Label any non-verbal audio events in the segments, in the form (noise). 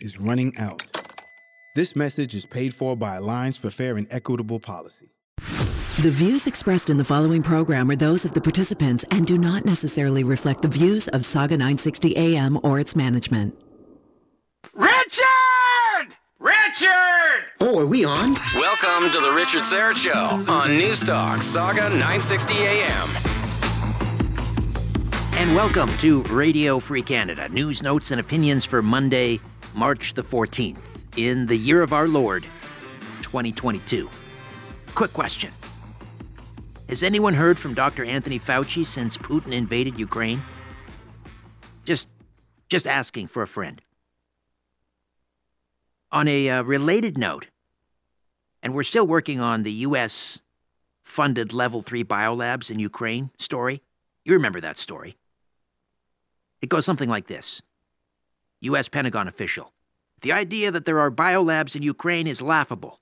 is running out. This message is paid for by Alliance for Fair and Equitable Policy. The views expressed in the following program are those of the participants and do not necessarily reflect the views of Sauga 960 AM or its management. Richard! Richard! Oh, are we on? Welcome to the Richard Syrett Show on News Talk Sauga 960 AM. And welcome to Radio Free Canada. News, notes, and opinions for Monday, March the 14th, in the year of our Lord, 2022. Quick question Has anyone heard from Dr. Anthony Fauci since Putin invaded Ukraine? Just, just asking for a friend. On a uh, related note, and we're still working on the U.S. funded level 3 biolabs in Ukraine story. You remember that story. It goes something like this U.S. Pentagon official. The idea that there are biolabs in Ukraine is laughable.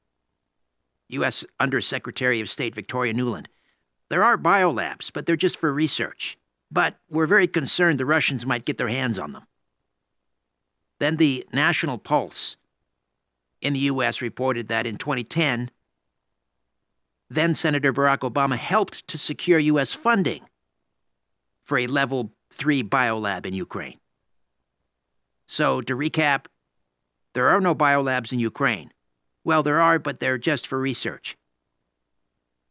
U.S. Undersecretary of State Victoria Nuland. There are biolabs, but they're just for research. But we're very concerned the Russians might get their hands on them. Then the National Pulse in the U.S. reported that in 2010, then Senator Barack Obama helped to secure U.S. funding for a level 3 biolab in Ukraine. So, to recap, there are no biolabs in Ukraine. Well, there are, but they're just for research.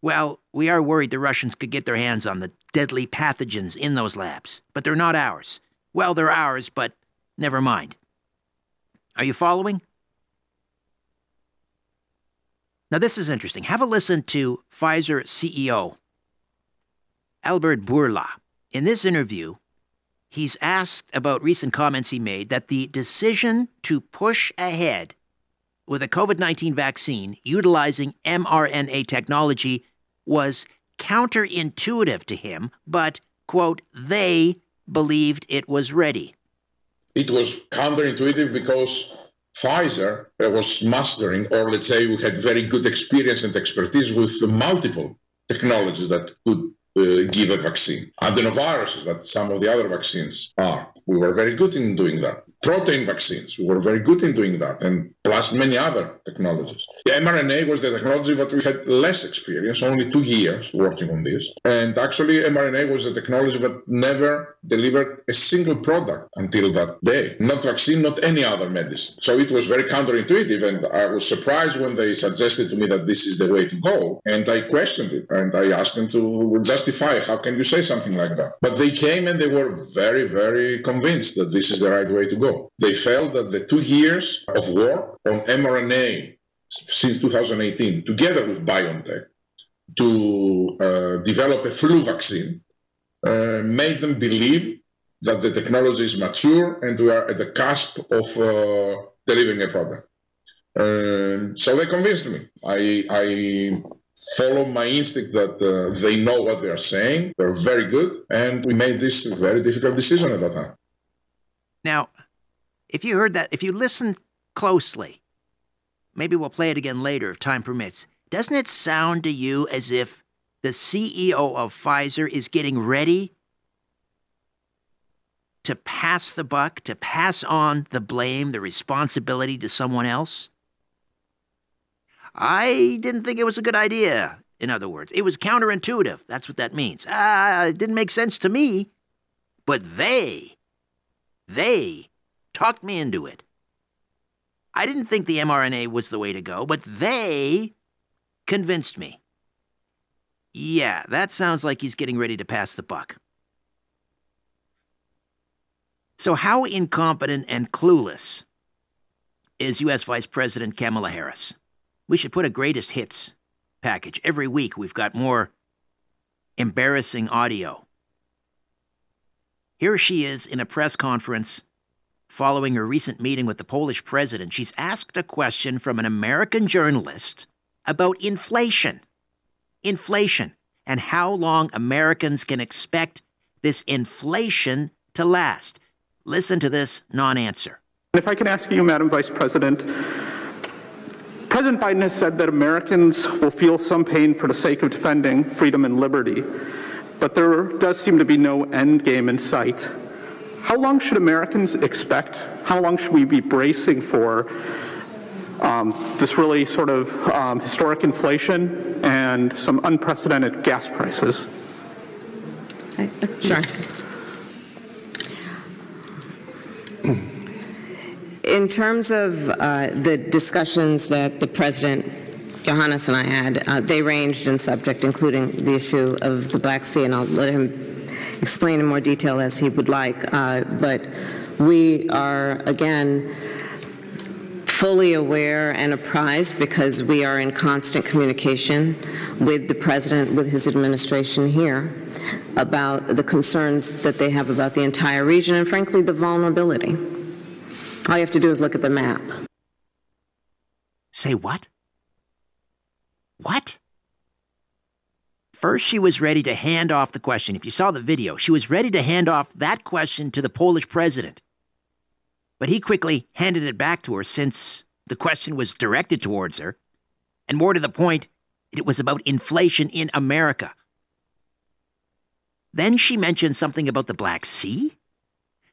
Well, we are worried the Russians could get their hands on the deadly pathogens in those labs, but they're not ours. Well, they're ours, but never mind. Are you following? Now, this is interesting. Have a listen to Pfizer CEO Albert Bourla. In this interview, he's asked about recent comments he made that the decision to push ahead with a COVID 19 vaccine utilizing mRNA technology was counterintuitive to him, but, quote, they believed it was ready. It was counterintuitive because Pfizer was mastering, or let's say we had very good experience and expertise with multiple technologies that could Uh, give a vaccine. Adenoviruses, that some of the other vaccines are. We were very good in doing that. Protein vaccines, we were very good in doing that, and plus many other technologies. The mRNA was the technology that we had less experience, only two years working on this. And actually, mRNA was a technology that never delivered a single product until that day. Not vaccine, not any other medicine. So it was very counterintuitive, and I was surprised when they suggested to me that this is the way to go. And I questioned it, and I asked them to justify how can you say something like that? But they came and they were very, very convinced that this is the right way to go. They felt that the two years of war on mRNA since 2018, together with BioNTech, to uh, develop a flu vaccine, uh, made them believe that the technology is mature and we are at the cusp of uh, delivering a product. Um, so they convinced me. I, I follow my instinct that uh, they know what they are saying. They're very good. And we made this very difficult decision at that time. Now, if you heard that, if you listen closely, maybe we'll play it again later if time permits. Doesn't it sound to you as if the CEO of Pfizer is getting ready to pass the buck, to pass on the blame, the responsibility to someone else? I didn't think it was a good idea, in other words. It was counterintuitive. That's what that means. Ah, it didn't make sense to me. But they, they talked me into it. I didn't think the mRNA was the way to go, but they convinced me. Yeah, that sounds like he's getting ready to pass the buck. So, how incompetent and clueless is U.S. Vice President Kamala Harris? We should put a greatest hits package. Every week, we've got more embarrassing audio. Here she is in a press conference following her recent meeting with the Polish president. She's asked a question from an American journalist about inflation. Inflation and how long Americans can expect this inflation to last. Listen to this non answer. If I can ask you, Madam Vice President, President Biden has said that Americans will feel some pain for the sake of defending freedom and liberty, but there does seem to be no end game in sight. How long should Americans expect? How long should we be bracing for um, this really sort of um, historic inflation and some unprecedented gas prices? Sure. In terms of uh, the discussions that the President, Johannes, and I had, uh, they ranged in subject, including the issue of the Black Sea, and I'll let him explain in more detail as he would like. Uh, but we are, again, fully aware and apprised because we are in constant communication with the President, with his administration here, about the concerns that they have about the entire region and, frankly, the vulnerability. All you have to do is look at the map. Say what? What? First, she was ready to hand off the question. If you saw the video, she was ready to hand off that question to the Polish president. But he quickly handed it back to her since the question was directed towards her. And more to the point, it was about inflation in America. Then she mentioned something about the Black Sea.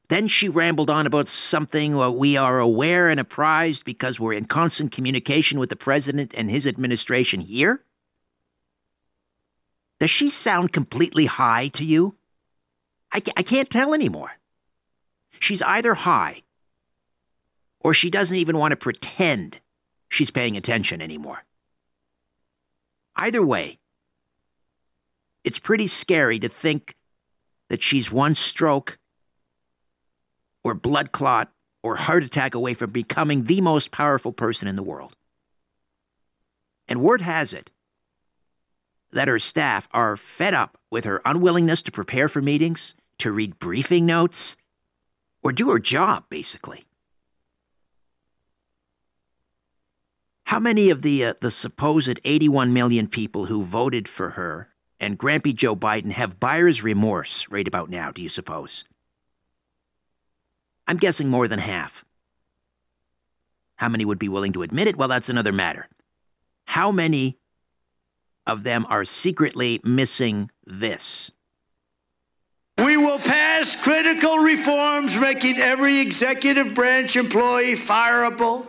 Then she rambled on about something we are aware and apprised because we're in constant communication with the president and his administration here. Does she sound completely high to you? I, I can't tell anymore. She's either high or she doesn't even want to pretend she's paying attention anymore. Either way, it's pretty scary to think that she's one stroke or blood clot or heart attack away from becoming the most powerful person in the world. And word has it that her staff are fed up with her unwillingness to prepare for meetings, to read briefing notes, or do her job, basically. How many of the, uh, the supposed 81 million people who voted for her and Grampy Joe Biden have buyer's remorse right about now, do you suppose? I'm guessing more than half. How many would be willing to admit it? Well, that's another matter. How many of them are secretly missing this? We will pass critical reforms making every executive branch employee fireable.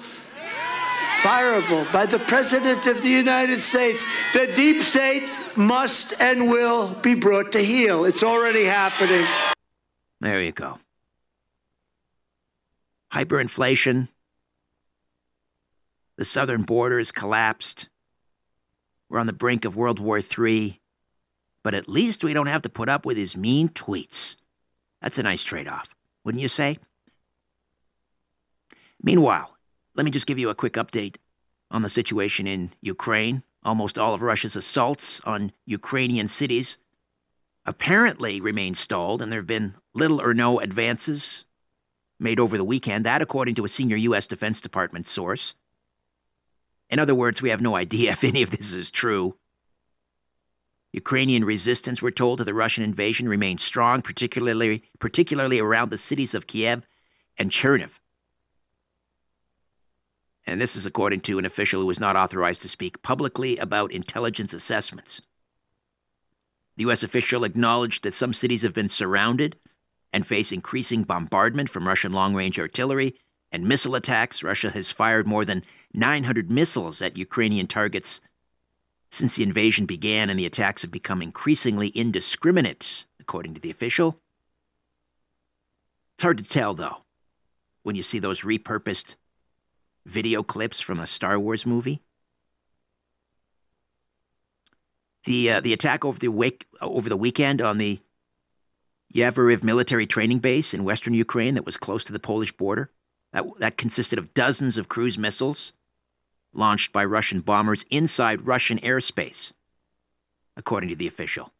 Fireable by the President of the United States. The deep state must and will be brought to heel. It's already happening. There you go hyperinflation. The southern border has collapsed. We're on the brink of World War III. But at least we don't have to put up with his mean tweets. That's a nice trade off, wouldn't you say? Meanwhile, let me just give you a quick update on the situation in Ukraine. Almost all of Russia's assaults on Ukrainian cities apparently remain stalled, and there have been little or no advances made over the weekend, that according to a senior U.S. Defense Department source. In other words, we have no idea if any of this is true. Ukrainian resistance, we're told, to the Russian invasion remains strong, particularly, particularly around the cities of Kiev and Chernihiv. And this is according to an official who was not authorized to speak publicly about intelligence assessments. The U.S. official acknowledged that some cities have been surrounded and face increasing bombardment from Russian long range artillery and missile attacks. Russia has fired more than 900 missiles at Ukrainian targets since the invasion began, and the attacks have become increasingly indiscriminate, according to the official. It's hard to tell, though, when you see those repurposed video clips from a Star Wars movie. The uh, the attack over the wake, over the weekend on the Yavoriv military training base in western Ukraine that was close to the Polish border. That, that consisted of dozens of cruise missiles launched by Russian bombers inside Russian airspace, according to the official.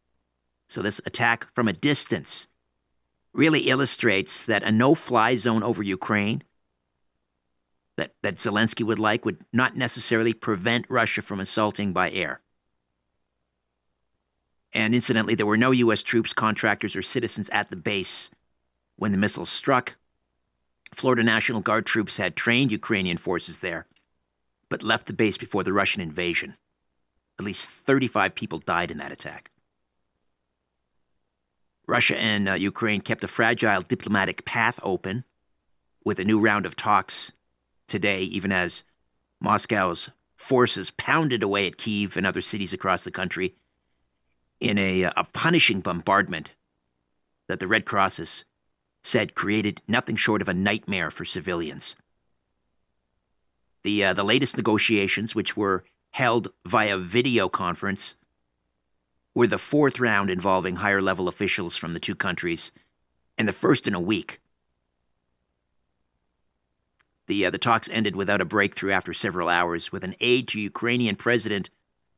So, this attack from a distance really illustrates that a no fly zone over Ukraine that, that Zelensky would like would not necessarily prevent Russia from assaulting by air. And incidentally, there were no U.S. troops, contractors, or citizens at the base when the missiles struck. Florida National Guard troops had trained Ukrainian forces there, but left the base before the Russian invasion. At least 35 people died in that attack. Russia and uh, Ukraine kept a fragile diplomatic path open with a new round of talks today, even as Moscow's forces pounded away at Kiev and other cities across the country in a, a punishing bombardment that the Red Cross has said created nothing short of a nightmare for civilians. The, uh, the latest negotiations, which were held via video conference, were the fourth round involving higher level officials from the two countries, and the first in a week. The, uh, the talks ended without a breakthrough after several hours, with an aide to Ukrainian President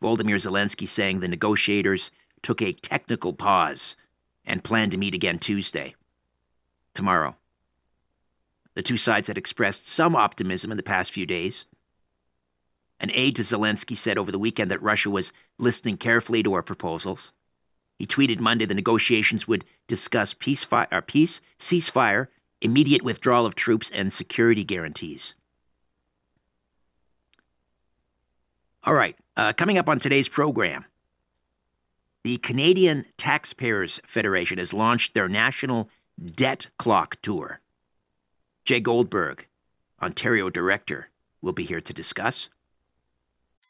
Volodymyr Zelensky saying the negotiators took a technical pause and planned to meet again Tuesday, tomorrow. The two sides had expressed some optimism in the past few days. An aide to Zelensky said over the weekend that Russia was listening carefully to our proposals. He tweeted Monday the negotiations would discuss peace, fi- uh, peace ceasefire, immediate withdrawal of troops, and security guarantees. All right, uh, coming up on today's program, the Canadian Taxpayers Federation has launched their national debt clock tour. Jay Goldberg, Ontario director, will be here to discuss.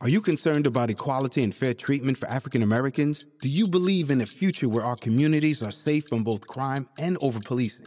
Are you concerned about equality and fair treatment for African Americans? Do you believe in a future where our communities are safe from both crime and over policing?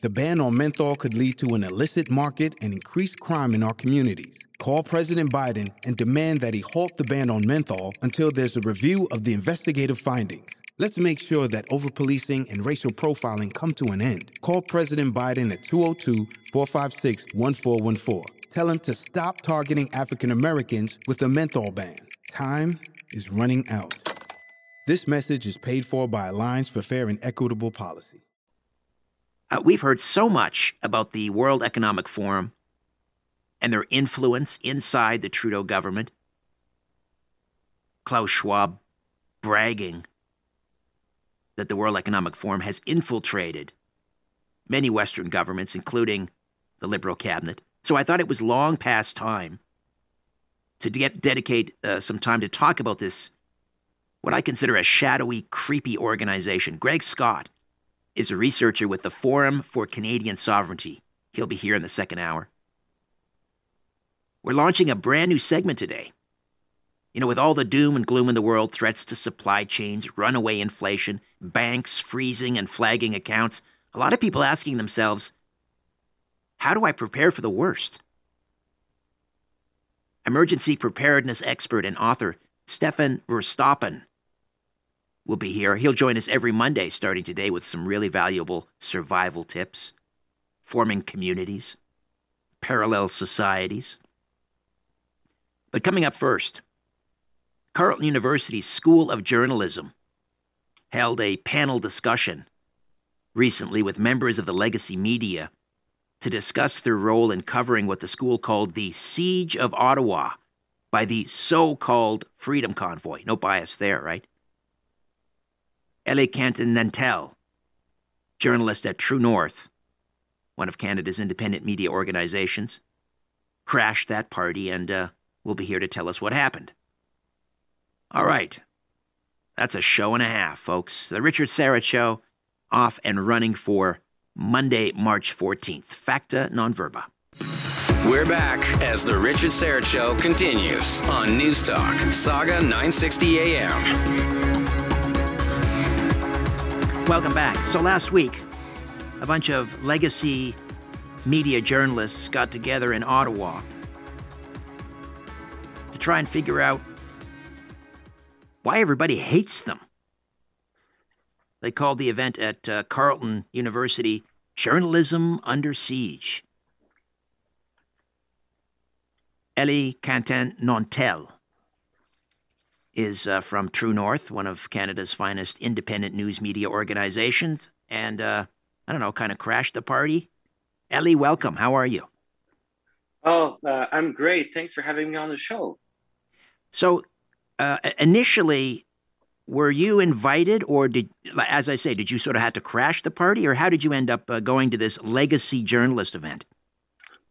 The ban on menthol could lead to an illicit market and increased crime in our communities. Call President Biden and demand that he halt the ban on menthol until there's a review of the investigative findings. Let's make sure that overpolicing and racial profiling come to an end. Call President Biden at 202 456 1414. Tell him to stop targeting African Americans with a menthol ban. Time is running out. This message is paid for by Alliance for Fair and Equitable Policy. Uh, we've heard so much about the World Economic Forum and their influence inside the Trudeau government. Klaus Schwab bragging that the World Economic Forum has infiltrated many Western governments, including the Liberal cabinet. So I thought it was long past time to get, dedicate uh, some time to talk about this, what I consider a shadowy, creepy organization. Greg Scott is a researcher with the Forum for Canadian Sovereignty. He'll be here in the second hour. We're launching a brand new segment today. You know, with all the doom and gloom in the world, threats to supply chains, runaway inflation, banks freezing and flagging accounts, a lot of people asking themselves, how do I prepare for the worst? Emergency preparedness expert and author Stefan Verstappen will be here. He'll join us every Monday starting today with some really valuable survival tips, forming communities, parallel societies. But coming up first, Carleton University's School of Journalism held a panel discussion recently with members of the legacy media to discuss their role in covering what the school called the Siege of Ottawa by the so called Freedom Convoy. No bias there, right? Élie Cantin-Nantel, journalist at True North, one of Canada's independent media organizations, crashed that party and uh, will be here to tell us what happened. All right. That's a show and a half, folks. The Richard Syrett Show off and running for Monday, March 14th. Facta non verba. We're back as the Richard Syrett Show continues on News Talk, Sauga 960 AM. Welcome back. So last week, a bunch of legacy media journalists got together in Ottawa to try and figure out why everybody hates them. They called the event at uh, Carleton University Journalism Under Siege. Élie Cantin-Nantel is uh, from True North, one of Canada's finest independent news media organizations, and uh, I don't know, kind of crashed the party. Élie, welcome. How are you? Oh, uh, I'm great. Thanks for having me on the show. So, uh, initially, were you invited, or did, as I say, did you sort of have to crash the party, or how did you end up uh, going to this legacy journalist event?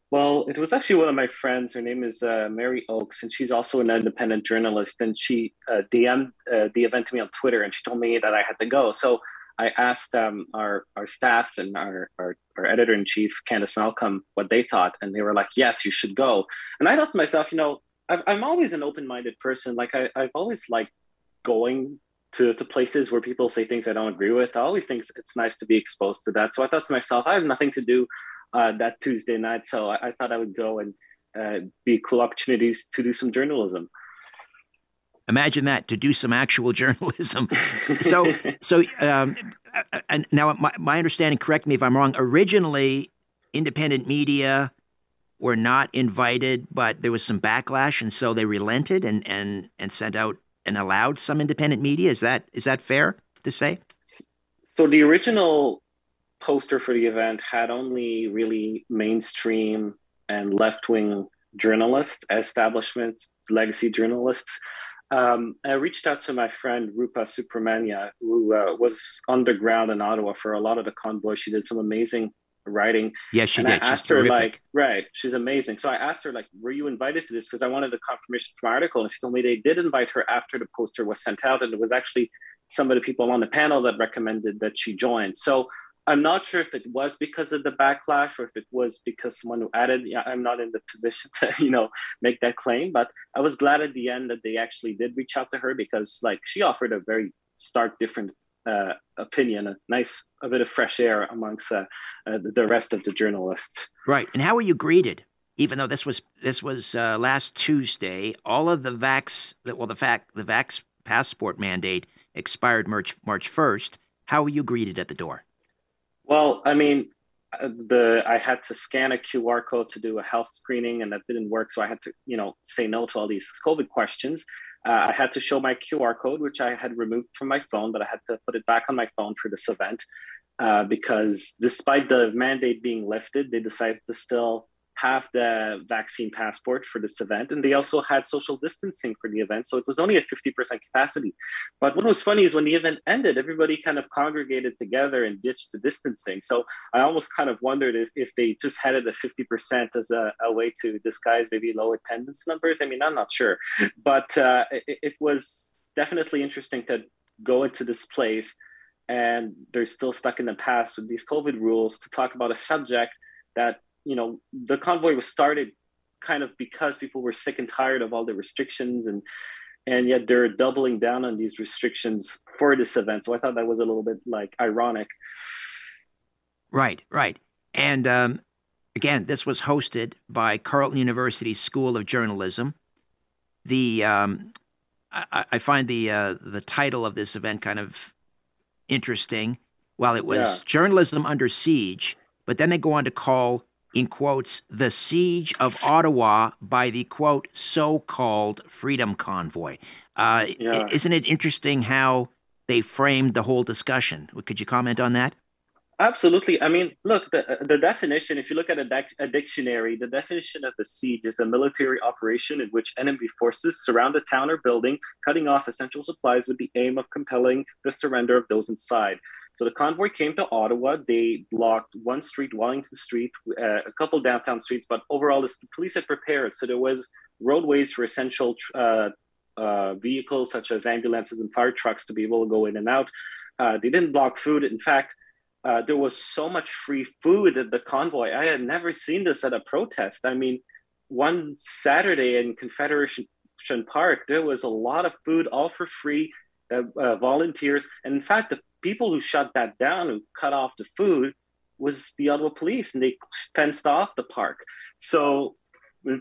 Well, it was actually one of my friends. Her name is uh, Mary Oaks, and she's also an independent journalist. And she uh, DM'd uh, the event to me on Twitter, and she told me that I had to go. So I asked um, our our staff and our, our, our editor in chief, Candice Malcolm, what they thought, and they were like, "Yes, you should go." And I thought to myself, you know, i am always an open minded person. Like I, I've always liked going to, to places where people say things I don't agree with. I always think it's nice to be exposed to that. So I thought to myself, I have nothing to do uh, that Tuesday night. So I, I, thought I would go and uh, be cool opportunities to do some journalism. Imagine that to do some actual (laughs) journalism. so, (laughs) so um, and now my, my understanding. Correct me if I'm wrong. Originally, independent media were not invited, but there was some backlash, and so they relented and and and sent out and allowed some independent media. Is that is that fair to say? So the original poster for the event had only really mainstream and left wing journalists, establishments, legacy journalists. Um, I reached out to my friend Rupa Subramanya, who uh, was underground in Ottawa for a lot of the convoy. She did some amazing writing. Yes, she and did. I asked she's her, terrific. like, right, she's amazing. So I asked her, like, were you invited to this? Because I wanted the confirmation from my article. And she told me they did invite her after the poster was sent out. And it was actually some of the people on the panel that recommended that she join. So I'm not sure if it was because of the backlash or if it was because someone who added. Yeah, I'm not in the position (laughs) to, you know, make that claim. But I was glad at the end that they actually did reach out to her because, like, she offered a very stark different uh, opinion, a nice a bit of fresh air amongst uh, uh, the rest of the journalists. Right. And how were you greeted? Even though this was this was uh, last Tuesday, all of the vax well the fact the vax passport mandate expired March March first. How were you greeted at the door? Well, I mean, uh, the I had to scan a QR code to do a health screening, and that didn't work. So I had to, you know, say no to all these COVID questions. Uh, I had to show my QR code, which I had removed from my phone, but I had to put it back on my phone for this event uh, because despite the mandate being lifted, they decided to still have the vaccine passport for this event. And they also had social distancing for the event. So it was only at 50% capacity. But what was funny is when the event ended, everybody kind of congregated together and ditched the distancing. So I almost kind of wondered if, if they just had it at 50% as a, a way to disguise maybe low attendance numbers. I mean, I'm not sure. But uh, it, it was definitely interesting to go into this place and they're still stuck in the past with these COVID rules to talk about a subject that you know the convoy was started kind of because people were sick and tired of all the restrictions and and yet they're doubling down on these restrictions for this event. So i thought that was a little bit like ironic. Right right. And um, again this was hosted by carleton university school of journalism. The um, I, I, find the uh, the title of this event kind of interesting. While it was yeah. journalism under siege but then they go on to call in quotes, the siege of Ottawa by the quote, so called Freedom Convoy. Uh, yeah. Isn't it interesting how they framed the whole discussion? Could you comment on that? Absolutely. I mean, look, the, the definition, if you look at a, a, dictionary, the definition of a siege is a military operation in which enemy forces surround a town or building, cutting off essential supplies with the aim of compelling the surrender of those inside. So the convoy came to Ottawa. They blocked one street, Wellington Street, uh, a couple downtown streets, but overall, the police had prepared. So there was roadways for essential uh, uh, vehicles such as ambulances and fire trucks to be able to go in and out. Uh, they didn't block food. In fact, Uh, there was so much free food at the convoy. I had never seen this at a protest. I mean, one Saturday in Confederation Park, there was a lot of food, all for free. Uh, volunteers, and in fact, the people who shut that down, who cut off the food, was the Ottawa police, and they fenced off the park. So,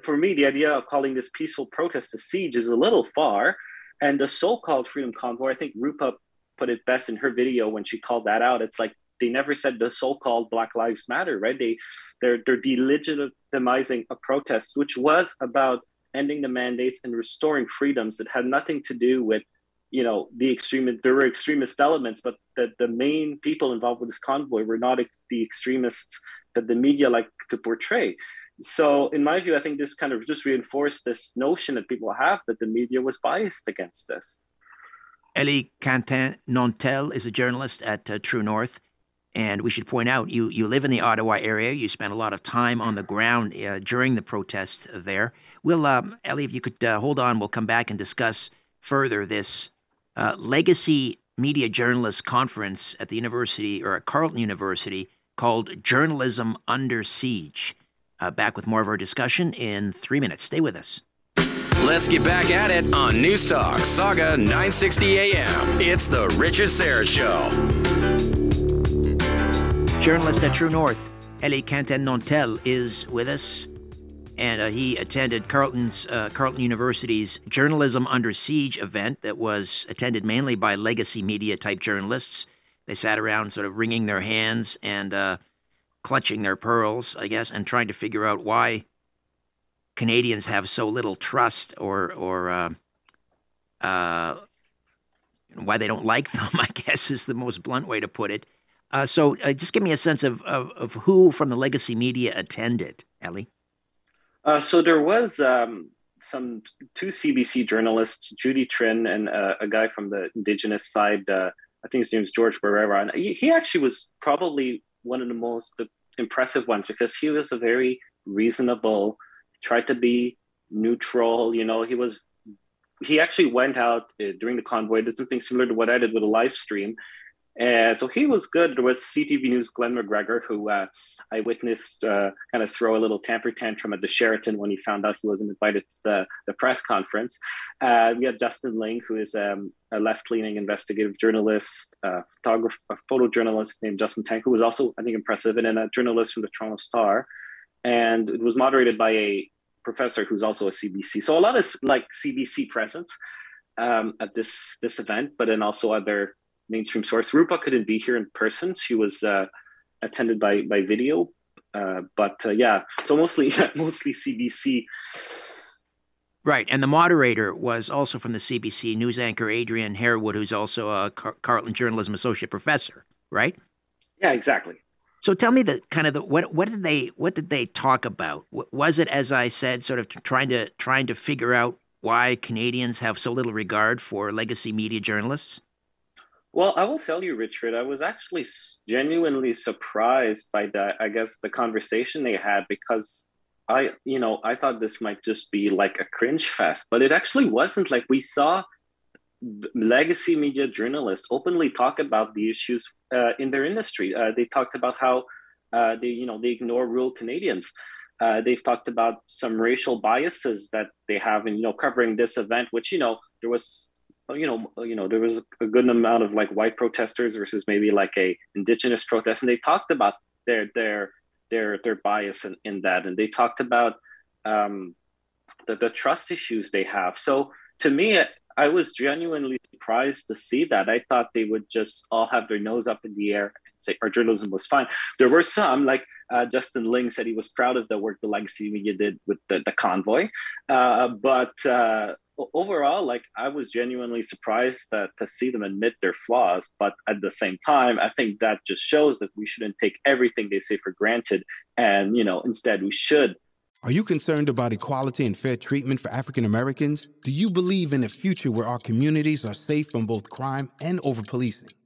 for me, the idea of calling this peaceful protest a siege is a little far. And the so-called Freedom Convoy, I think Rupa put it best in her video when she called that out. It's like they never said the so-called Black Lives Matter, right? They they're they're delegitimizing a protest, which was about ending the mandates and restoring freedoms that had nothing to do with you know the extremist there were extremist elements but the, the main people involved with this convoy were not ex- the extremists that the media like to portray so in my view i think this kind of just reinforced this notion that people have that the media was biased against this Elie Quentin Nantel is a journalist at uh, True North. And we should point out, you, you live in the Ottawa area. You spent a lot of time on the ground uh, during the protests there. We'll, um, Elie, if you could uh, hold on, we'll come back and discuss further this uh, legacy media journalist conference at the university or at Carleton University called Journalism Under Siege. Uh, back with more of our discussion in three minutes. Stay with us. Let's get back at it on News Talk Sauga 960 AM. It's the Richard Syrett Show. Journalist at True North, Élie Cantin-Nantel, is with us. And uh, he attended Carleton's, uh, Carleton University's Journalism Under Siege event that was attended mainly by legacy media type journalists. They sat around sort of wringing their hands and uh, clutching their pearls, I guess, and trying to figure out why Canadians have so little trust or, or uh, uh, why they don't (laughs) like them, I guess, is the most blunt way to put it. Uh, so just give me a sense of, of, of, who from the legacy media attended, Elie. Uh, so there was um, some two CBC journalists, Judy Trinh and uh, a guy from the Indigenous side. Uh, I think his name is George Barrera, and he, he, actually was probably one of the most impressive ones because he was a very reasonable, tried to be neutral. You know, he was he actually went out uh, during the convoy, did something similar to what I did with a live stream, and so he was good. There was CTV News Glen McGregor, who uh, I witnessed uh, kind of throw a little temper tantrum at the Sheraton when he found out he wasn't invited to the, the press conference. Uh, we had Justin Ling, who is um, a left leaning investigative journalist, uh, photographer, a photojournalist named Justin Tang, who was also, I think, impressive, and then a journalist from the Toronto Star. And it was moderated by a professor who's also a CBC. So a lot of like CBC presence um, at this this event, but then also other mainstream source. Rupa couldn't be here in person. She was uh, attended by by video, uh, but uh, yeah, so mostly (laughs) mostly CBC. Right, and the moderator was also from the CBC news anchor Adrian Harewood, who's also a Car- Carleton journalism associate professor. Right? Yeah, exactly. So tell me the kind of the what what did they what did they talk about? Was it as I said, sort of trying to trying to figure out why Canadians have so little regard for legacy media journalists? Well, I will tell you, Richard, I was actually genuinely surprised by that. I guess the conversation they had because I, you know, I thought this might just be like a cringe fest, but it actually wasn't. Like we saw legacy media journalists openly talk about the issues uh, in their industry. Uh, they talked about how uh, they, you know, they ignore rural Canadians. Uh, they've talked about some racial biases that they have in, you know, covering this event, which, you know, there was you know, you know, there was a good amount of like white protesters versus maybe like a indigenous protest, and they talked about their their their their bias in, in that, and they talked about um, the the trust issues they have. So to me, I was genuinely surprised to see that. I thought they would just all have their nose up in the air and say our journalism was fine. There were some like uh, Justin Ling said he was proud of the work the legacy media did with the, the convoy, uh, but uh, overall, like I was genuinely surprised that to see them admit their flaws. But at the same time, I think that just shows that we shouldn't take everything they say for granted, and you know, instead we should. Are you concerned about equality and fair treatment for African Americans? Do you believe in a future where our communities are safe from both crime and over policing?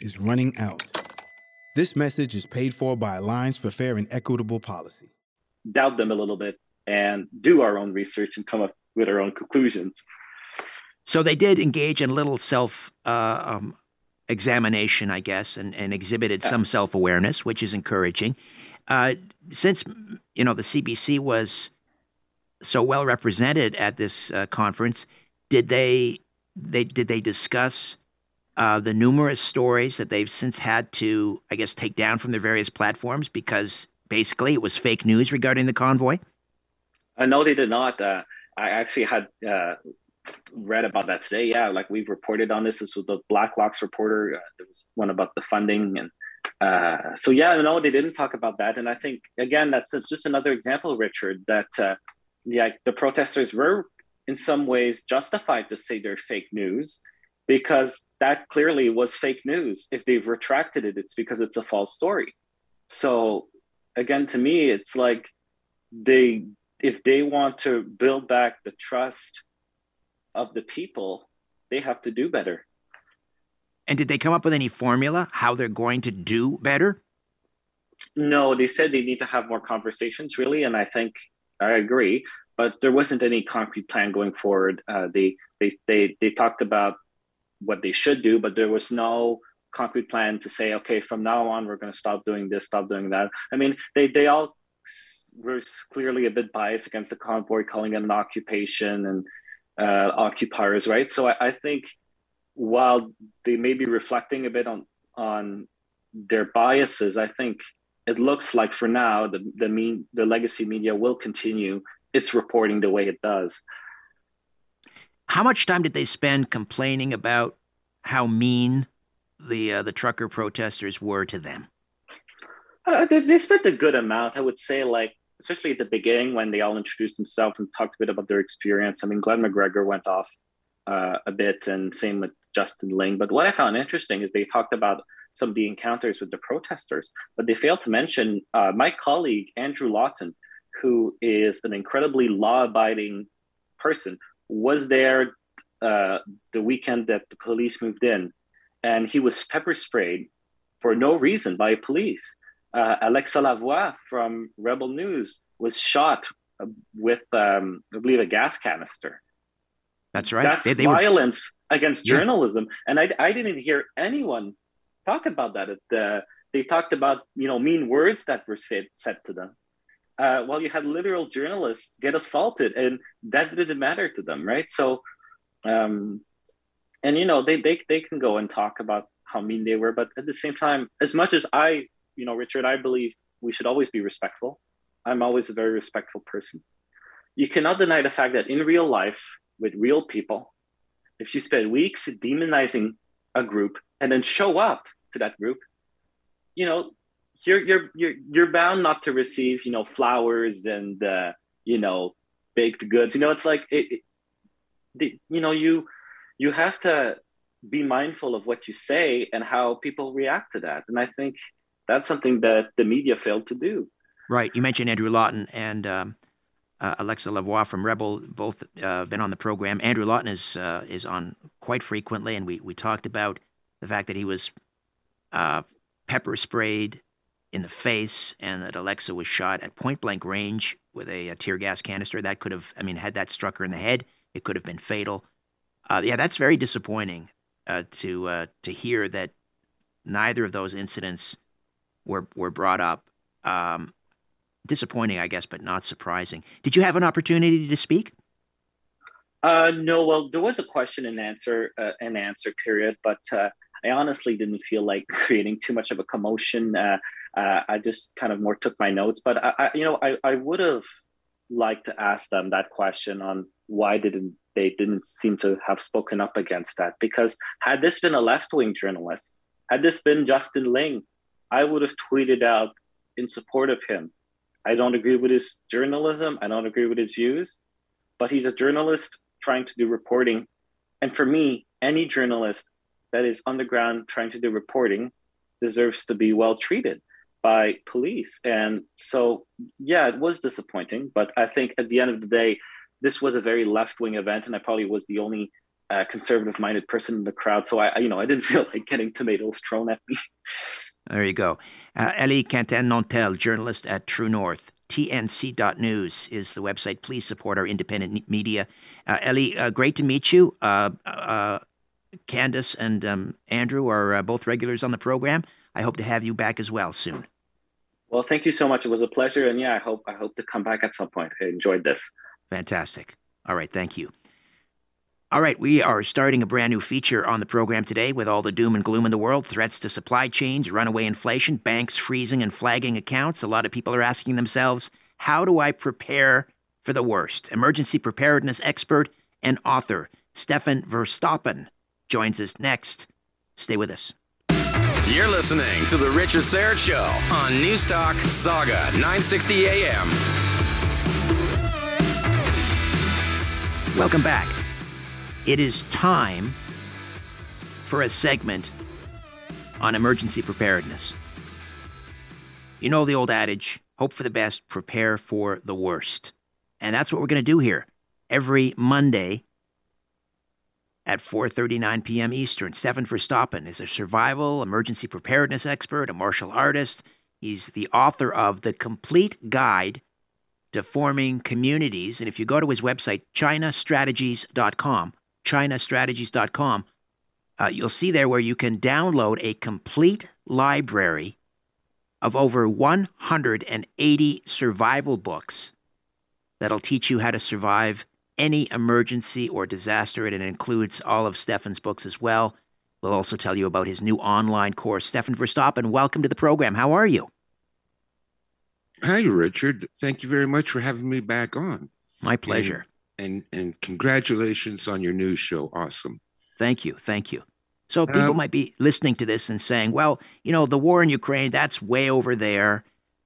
is running out. This message is paid for by Alliance for Fair and Equitable Policy. Doubt them a little bit and do our own research and come up with our own conclusions. So they did engage in a little self uh, um, examination, I guess, and, and exhibited some self awareness, which is encouraging. Uh, since you know the CBC was so well represented at this uh, conference, did they they did they discuss uh, the numerous stories that they've since had to, I guess, take down from their various platforms because basically it was fake news regarding the convoy? I know they did not. Uh, I actually had uh, read about that today. Yeah, like we've reported on this. This was the Blacklock's reporter. Uh, there was one about the funding, and uh, so yeah, no, they didn't talk about that. And I think again, that's just another example, Richard, that uh, yeah, the protesters were in some ways justified to say they're fake news because that clearly was fake news. If they've retracted it, it's because it's a false story. So again, to me, it's like they if they want to build back the trust of the people, they have to do better. And did they come up with any formula how they're going to do better? No, they said they need to have more conversations, really, and I think I agree. But there wasn't any concrete plan going forward. Uh, they they they they talked about what they should do, but there was no concrete plan to say, okay, from now on we're going to stop doing this, stop doing that. I mean, they they all were clearly a bit biased against the convoy, calling it an occupation and uh, occupiers, right? So I, I, think while they may be reflecting a bit on on their biases, I think it looks like for now the the mean the legacy media will continue its reporting the way it does. How much time did they spend complaining about how mean the uh, the trucker protesters were to them? Uh, they, they, spent a good amount. I would say, like especially at the beginning when they all introduced themselves and talked a bit about their experience. I mean, Glen McGregor went off uh, a bit, and same with Justin Ling. But what I found interesting is they talked about some of the encounters with the protesters, but they failed to mention uh, my colleague Andrew Lawton, who is an incredibly law-abiding person, was there uh, the weekend that the police moved in, and he was pepper sprayed for no reason by police uh, Alexa Lavoie from Rebel News was shot uh, with, um, I believe, a gas canister. That's right. That's they, they violence were... against yeah. journalism, and I, I didn't hear anyone talk about that. At they talked about you know mean words that were said said to them. Uh, while you had literal journalists get assaulted, and that didn't matter to them, right? So, um, and you know they they they can go and talk about how mean they were, but at the same time, as much as I you know, Richard, I believe we should always be respectful. I'm always a very respectful person. You cannot deny the fact that in real life, with real people, if you spend weeks demonizing a group and then show up to that group, you know, you're you're you're you're bound not to receive, you know, flowers and uh, you know, baked goods. You know, it's like it, it you know, you you have to be mindful of what you say and how people react to that. And I think that's something that the media failed to do. Right. You mentioned Andrew Lawton and um, uh, Alexa Lavoie from Rebel, both uh, been on the program. Andrew Lawton is uh, is on quite frequently, and we, we talked about the fact that he was uh, pepper sprayed in the face and that Alexa was shot at point blank range with a, a, tear gas canister. That could have, I mean, had that struck her in the head, it could have been fatal. Uh, yeah, that's very disappointing uh, to to hear that neither of those incidents were were brought up. Um, disappointing, I guess, but not surprising. Did you have an opportunity to speak? Uh, no. Well, there was a question and answer uh, an answer period, but uh, I honestly didn't feel like (laughs) creating too much of a commotion. Uh, I just kind of more took my notes, but I, I you know, I, I would have liked to ask them that question on why didn't they didn't seem to have spoken up against that because had this been a left wing journalist Had this been Justin Ling, I would have tweeted out in support of him. I don't agree with his journalism. I don't agree with his views, but he's a journalist trying to do reporting. And for me, any journalist that is on the ground trying to do reporting deserves to be well treated by police. And so, yeah, it was disappointing. But I think at the end of the day, this was a very left wing event, and I probably was the only uh, conservative minded person in the crowd. So I, you know, I didn't (laughs) feel like getting tomatoes thrown at me. (laughs) There you go. Uh, Élie Cantin-Nantel, journalist at True North. TNC.news is the website. Please support our independent media. Uh, Élie, uh, great to meet you. Uh, uh Candace and um, Andrew are uh, both regulars on the program. I hope to have you back as well soon. Well, thank you so much. It was a pleasure, and yeah, I hope I hope to come back at some point. I enjoyed this. Fantastic. All right, thank you. All right, we are starting a brand new feature on the program today with all the doom and gloom in the world threats to supply chains, runaway inflation, banks freezing and flagging accounts. A lot of people are asking themselves, how do I prepare for the worst? Emergency preparedness expert and author Stefan Verstappen joins us next. Stay with us. You're listening to The Richard Syrett Show on Newstalk Sauga 960 AM. Welcome back. It is time for a segment on emergency preparedness. You know the old adage hope for the best, prepare for the worst. And that's what we're going to do here. Every Monday at 4:39 p.m. Eastern, Stefan Verstappen is a survival emergency preparedness expert, a martial artist. He's the author of The Complete Guide to Forming Communities, and if you go to his website chinastrategies.com, chinastrategies.com, uh, you'll see there where you can download a complete library of over 180 survival books that'll teach you how to survive any emergency or disaster. And it includes all of Stefan's books as well. We'll also tell you about his new online course. Stefan Verstappen, welcome to the program. How are you? Hi, Richard. Thank you very much for having me back on. My pleasure and and congratulations on your new show. Awesome. Thank you. Thank you. So people um, might be listening to this and saying, "Well, you know, the war in Ukraine, that's way over there.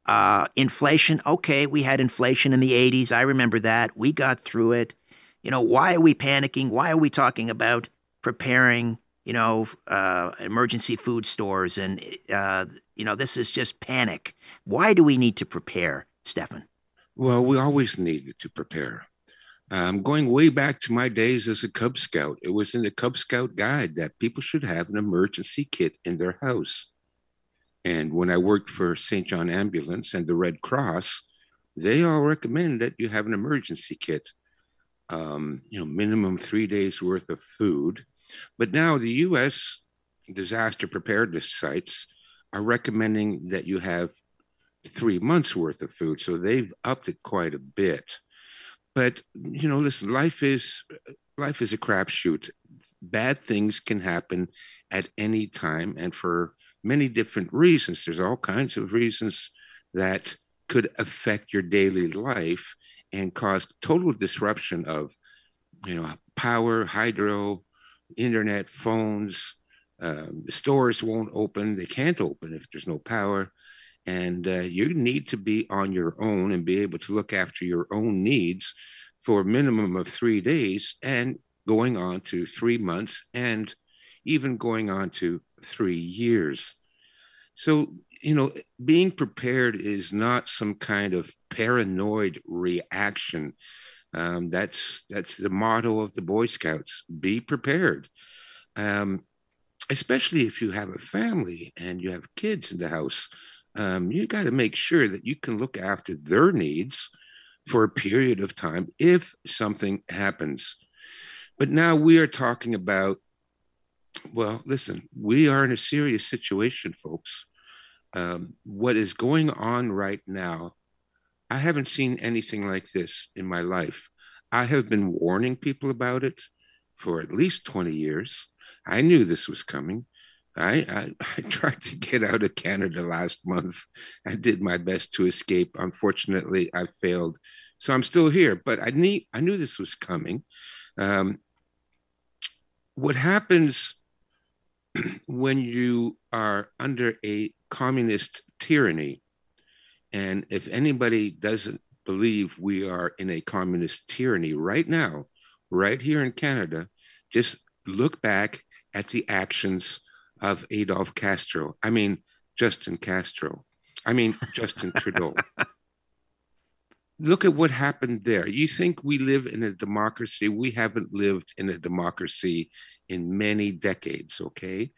Uh, inflation, okay, we had inflation in the 80s. I remember that. We got through it. You know, why are we panicking? Why are we talking about preparing, you know, uh, emergency food stores? And, uh, you know, this is just panic. Why do we need to prepare, Stefan? Well, we always needed to prepare. Um, going way back to my days as a Cub Scout, it was in the Cub Scout guide that people should have an emergency kit in their house. And when I worked for St. John Ambulance and the Red Cross, they all recommend that you have an emergency kit. Um, you know, minimum three days worth of food. But now the U.S. disaster preparedness sites are recommending that you have three months worth of food. So they've upped it quite a bit but you know listen life is life is a crapshoot bad things can happen at any time and for many different reasons. There's all kinds of reasons that could affect your daily life and cause total disruption of you know power hydro internet phones um, stores won't open. They can't open if there's no power. And uh, you need to be on your own and be able to look after your own needs for a minimum of three days and going on to three months and even going on to three years. So, you know, being prepared is not some kind of paranoid reaction. Um, that's that's the motto of the Boy Scouts: be prepared. Um, especially if you have a family and you have kids in the house um, you got to make sure that you can look after their needs for a period of time if something happens. But now we are talking about, well, listen, we are in a serious situation, folks. Um, what is going on right now, I haven't seen anything like this in my life. I have been warning people about it for at least 20 years. I knew this was coming. I, I, (laughs) I, tried to get out of Canada last month. I did my best to escape. Unfortunately, I failed. So I'm still here, but I, need, I knew this was coming. Um, what happens (clears throat) when you are under a communist tyranny, and if anybody doesn't believe we are in a communist tyranny right now, right here in Canada, just look back at the actions of Adolf Castro. I mean, Justin Castro. I mean, Justin Trudeau. (laughs) Look at what happened there. You think we live in a democracy? We haven't lived in a democracy in many decades, okay?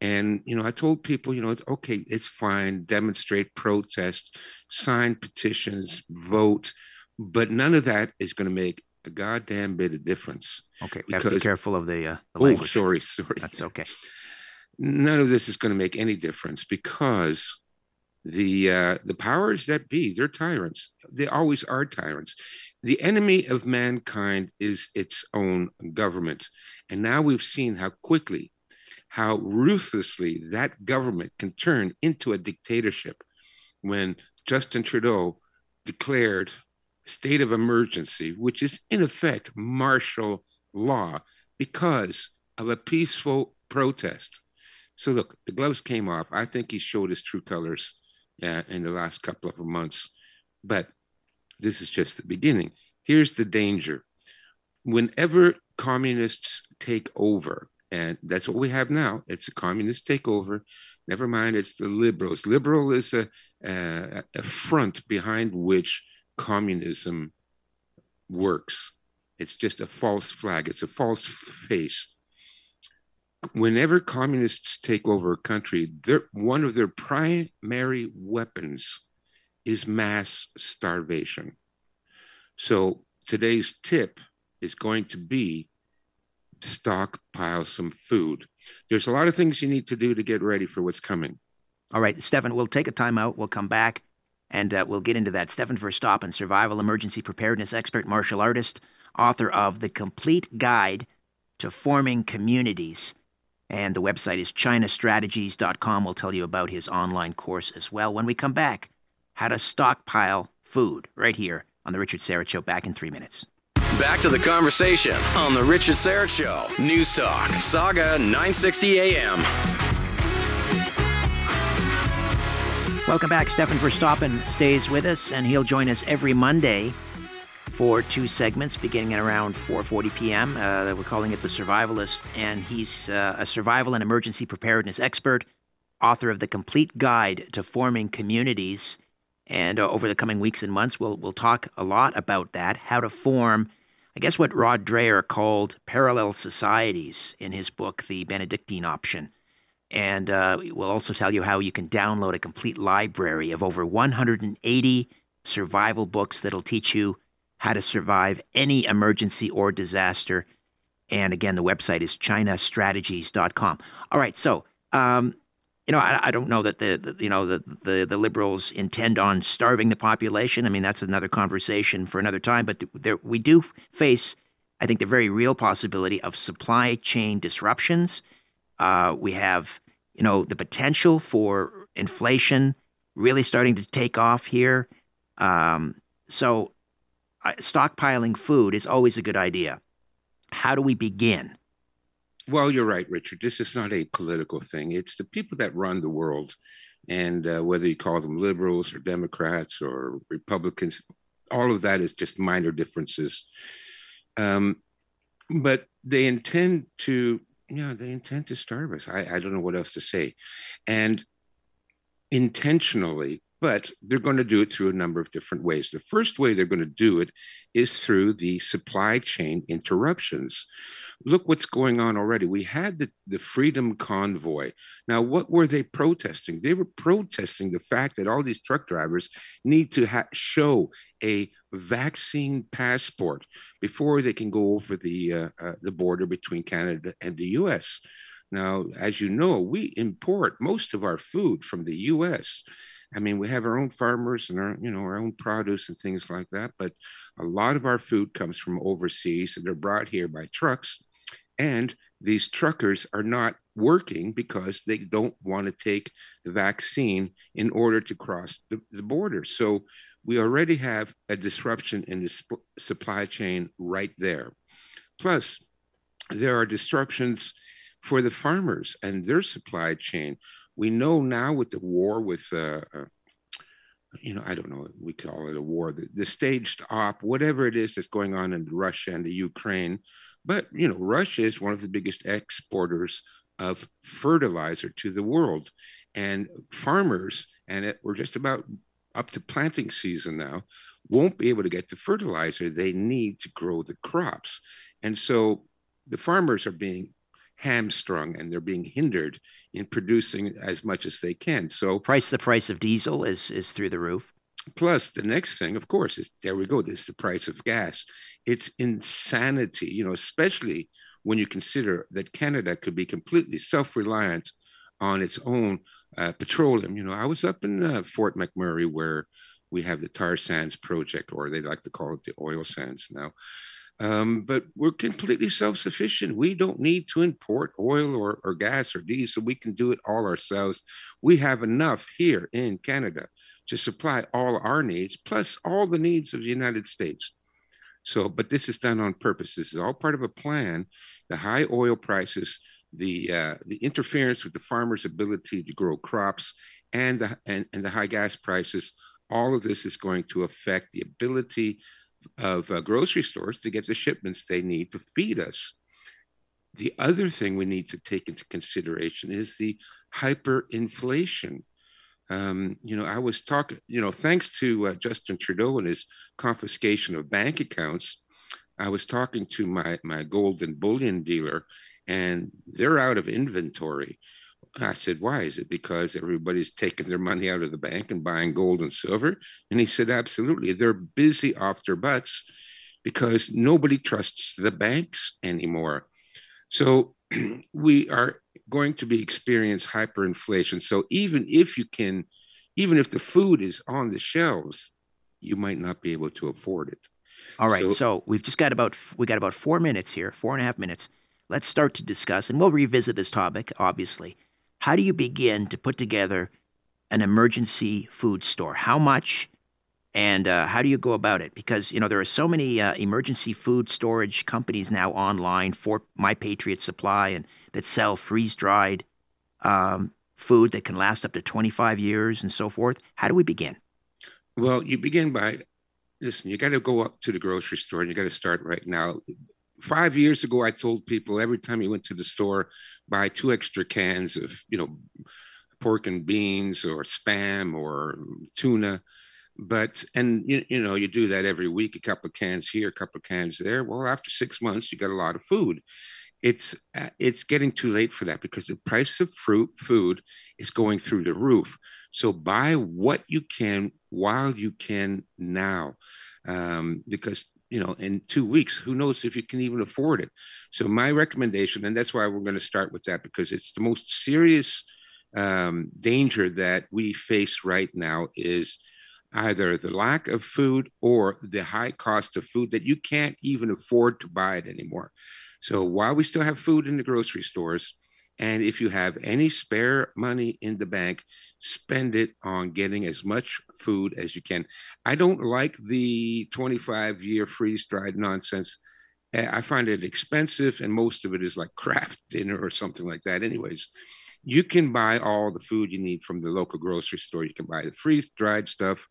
And, you know, I told people, you know, okay, it's fine, demonstrate, protest, sign petitions, vote, but none of that is going to make a goddamn bit of difference. Okay, we have to be careful of the, uh, the oh, language. sorry, sorry. That's okay. None of this is going to make any difference because the uh, the powers that be, they're tyrants. They always are tyrants. The enemy of mankind is its own government, and now we've seen how quickly, how ruthlessly that government can turn into a dictatorship. When Justin Trudeau declared state of emergency, which is in effect martial law because of a peaceful protest. So look, the gloves came off. I think he showed his true colors uh, in the last couple of months, but this is just the beginning. Here's the danger: whenever communists take over, and that's what we have now, it's a communist takeover. Never mind, it's the liberals. Liberal is a, a, a front behind which communism works. It's just a false flag. It's a false face whenever communists take over a country, one of their primary weapons is mass starvation. So today's tip is going to be stockpile some food. There's a lot of things you need to do to get ready for what's coming. All right, Stefan, we'll take a time out. We'll come back and uh, we'll get into that. Stefan Verstappen, survival emergency preparedness expert, martial artist, author of The Complete Guide to Forming Communities. And the website is chinastrategies.com. We'll tell you about his online course as well. When we come back, how to stockpile food right here on The Richard Syrett Show. Back in three minutes. Back to the conversation on The Richard Syrett Show. News Talk, Sauga 960 AM. Welcome back. Stefan Verstappen stays with us, and he'll join us every Monday for two segments beginning at around 4:40 p.m. Uh, we're calling it the Survivalist, and he's uh, a survival and emergency preparedness expert, author of the Complete Guide to Forming Communities. And uh, over the coming weeks and months, we'll we'll talk a lot about that, how to form, I guess, what Rod Dreher called parallel societies in his book, The Benedictine Option. And uh, we'll also tell you how you can download a complete library of over 180 survival books that'll teach you how to survive any emergency or disaster. And again, the website is chinastrategies.com. All right, so um, you know, I, I, don't know that the, the you know the, the, the liberals intend on starving the population. I mean, that's another conversation for another time. But there, we do face, I think, the very real possibility of supply chain disruptions. Uh, we have, you know, the potential for inflation really starting to take off here. Um, so stockpiling food is always a good idea. How do we begin? Well, you're right, Richard. This is not a political thing. It's the people that run the world. And uh, whether you call them liberals or Democrats or Republicans, all of that is just minor differences. Um, but they intend to, you know, they intend to starve us. I, I don't know what else to say. And intentionally, but they're going to do it through a number of different ways. The first way they're going to do it is through the supply chain interruptions. Look what's going on already. We had the, the Freedom Convoy. Now, what were they protesting? They were protesting the fact that all these truck drivers need to ha- show a vaccine passport before they can go over the uh, uh, the border between Canada and the U.S. Now, as you know, we import most of our food from the U.S. I mean, we have our own farmers and our, you know, our own produce and things like that. But a lot of our food comes from overseas and they're brought here by trucks. And these truckers are not working because they don't want to take the vaccine in order to cross the, the border. So we already have a disruption in the sp- supply chain right there. Plus, there are disruptions for the farmers and their supply chain. We know now with the war with, uh, uh, you know, I don't know, we call it a war, the, the staged op, whatever it is that's going on in Russia and the Ukraine. But, you know, Russia is one of the biggest exporters of fertilizer to the world. And farmers, and it, we're just about up to planting season now, won't be able to get the fertilizer they need to grow the crops. And so the farmers are being hamstrung and they're being hindered in producing as much as they can. So price the price of diesel is is through the roof. Plus the next thing, of course, is there we go. This is the price of gas. It's insanity, you know, especially when you consider that Canada could be completely self-reliant on its own uh, petroleum. You know, I was up in uh, Fort McMurray where we have the tar sands project, or they like to call it the oil sands now. Um, but we're completely self-sufficient. We don't need to import oil or, or gas or diesel. We can do it all ourselves. We have enough here in Canada to supply all our needs, plus all the needs of the United States. So, but this is done on purpose. This is all part of a plan. The high oil prices, the uh, the interference with the farmer's ability to grow crops, and the and, and the high gas prices. All of this is going to affect the ability of uh, grocery stores to get the shipments they need to feed us. The other thing we need to take into consideration is the hyperinflation. Um, you know, I was talking, you know, thanks to uh, Justin Trudeau and his confiscation of bank accounts, I was talking to my, my gold and bullion dealer, and they're out of inventory. I said, why? Is it because everybody's taking their money out of the bank and buying gold and silver? And he said, absolutely. They're busy off their butts because nobody trusts the banks anymore. So (clears throat) we are going to be experience hyperinflation. So even if you can, even if the food is on the shelves, you might not be able to afford it. All right. So, so we've just got about we got about four minutes here, four and a half minutes. Let's start to discuss, and we'll revisit this topic, obviously. How do you begin to put together an emergency food store? How much and uh, how do you go about it? Because you know there are so many uh, emergency food storage companies now online for My Patriot Supply and that sell freeze dried um, food that can last up to 25 years and so forth. How do we begin? Well, you begin by listen. You got to go up to the grocery store and you got to start right now five years ago, I told people every time you went to the store, buy two extra cans of, you know, pork and beans or spam or tuna. But, and you, you know, you do that every week, a couple of cans here, a couple of cans there. Well, after six months, you got a lot of food. It's uh, it's getting too late for that because the price of fruit food is going through the roof. So buy what you can while you can now, um, because you know, in two weeks. Who knows if you can even afford it? So my recommendation, and that's why we're going to start with that because it's the most serious um, danger that we face right now is either the lack of food or the high cost of food that you can't even afford to buy it anymore. So while we still have food in the grocery stores, and if you have any spare money in the bank, spend it on getting as much food as you can. I don't like the 25 year freeze dried nonsense. I find it expensive, and most of it is like (laughs) Kraft dinner or something like that. Anyways, you can buy all the food you need from the local grocery store. You can buy the freeze dried stuff.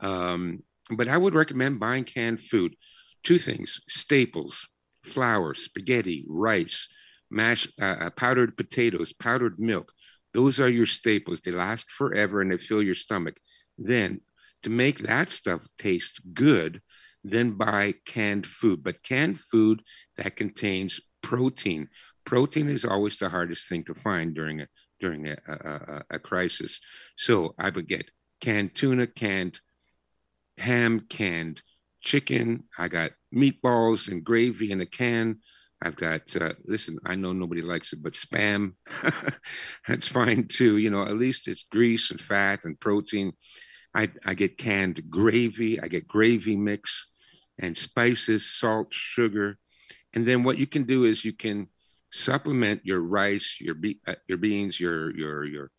Um, but I would recommend buying canned food. Two things staples, flour, spaghetti, rice, mashed uh, uh, powdered potatoes, powdered milk. Those are your staples. They last forever and they fill your stomach. Then, to make that stuff taste good, then buy canned food. But canned food that contains protein. Protein is always the hardest thing to find during a during a, a, a crisis. So I would get canned tuna, canned ham, canned chicken. I got meatballs and gravy in a can. I've got, uh, listen, I know nobody likes it, but spam, (laughs) that's fine too. You know, at least it's grease and fat and protein. I, I get canned gravy, I get gravy mix and spices, salt, sugar. And then what you can do is you can supplement your rice, your, be- uh, your beans, your, your, your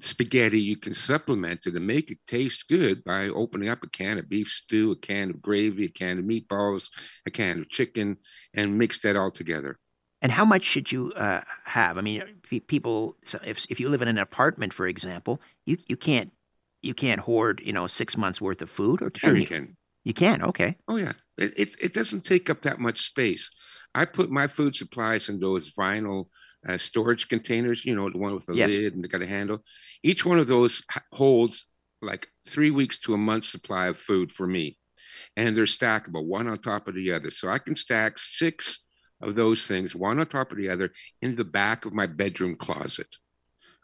spaghetti, you can supplement it and make it taste good by opening up a can of beef stew, a can of gravy, a can of meatballs, a can of chicken, and mix that all together. And how much should you uh, have? I mean, people. so If if you live in an apartment, for example, you you can't you can't hoard you know six months worth of food, or can Sure you? you can. You can. Okay. Oh yeah, it, it it doesn't take up that much space. I put my food supplies in those vinyl uh, storage containers. You know, the one with the Yes. lid and they got a handle. Each one of those holds like three weeks to a month supply of food for me, and they're stackable, one on top of the other. So I can stack six of those things, one on top of the other, in the back of my bedroom closet.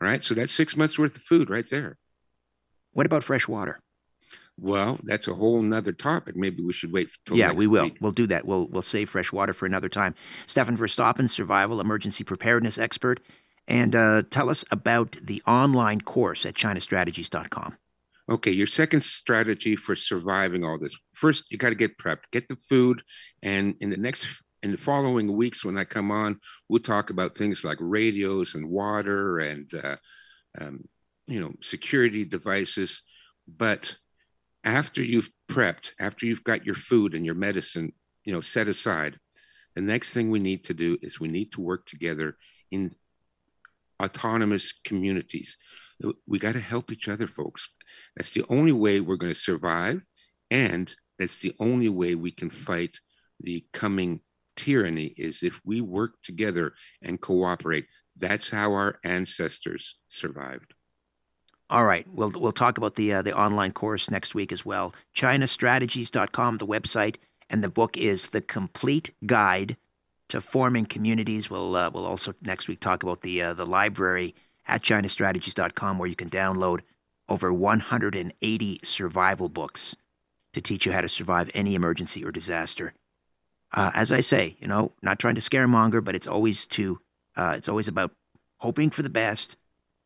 All right, so that's six months worth of food right there. What about fresh water? Well, that's a whole nother topic. Maybe we should wait till yeah, we will. week. We'll do that. We'll we'll save fresh water for another time. Stefan Verstappen, survival emergency preparedness expert, and uh, tell us about the online course at ChinaStrategies.com. Okay, your second strategy for surviving all this. First, you got to get prepped, get the food, and in the next in the following weeks when I come on, we'll talk about things like radios and water and uh, um, you know security devices. But after you've prepped, after you've got your food and your medicine, you know, set aside, the next thing we need to do is we need to work together in autonomous communities. We got to help each other, folks. That's the only way we're going to survive. And that's the only way we can fight the coming tyranny is if we work together and cooperate. That's how our ancestors survived. All right, we'll we'll talk about the uh, the online course next week as well. ChinaStrategies.com, the website, and the book is the complete guide to forming communities. We'll uh, we'll also next week talk about the uh, the library at ChinaStrategies.com, where you can download over 180 survival books to teach you how to survive any emergency or disaster. Uh, as I say, you know, not trying to scaremonger, but it's always to uh, it's always about hoping for the best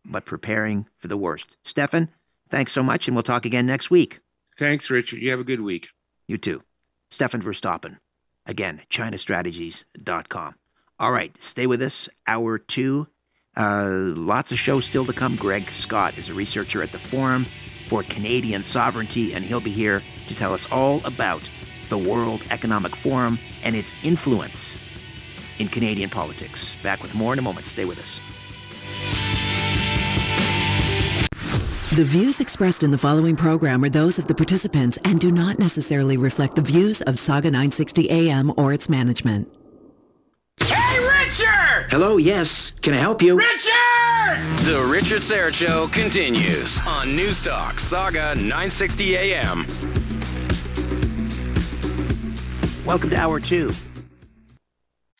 but preparing for the worst. Stefan, thanks so much, and we'll talk again next week. Thanks, Richard. You have a good week. You too. Stefan Verstappen. Again, ChinaStrategies.com. All right, stay with us. Hour two. Uh, lots of shows still to come. Greg Scott is a researcher at the Forum for Canadian Sovereignty, and he'll be here to tell us all about the World Economic Forum and its influence in Canadian politics. Back with more in a moment. Stay with us. The views expressed in the following program are those of the participants and do not necessarily reflect the views of Sauga 960 AM or its management. Hey, Richard! Hello, yes. Can I help you? Richard! The Richard Syrett Show continues on News Talk Sauga 960 AM. Welcome to Hour Two.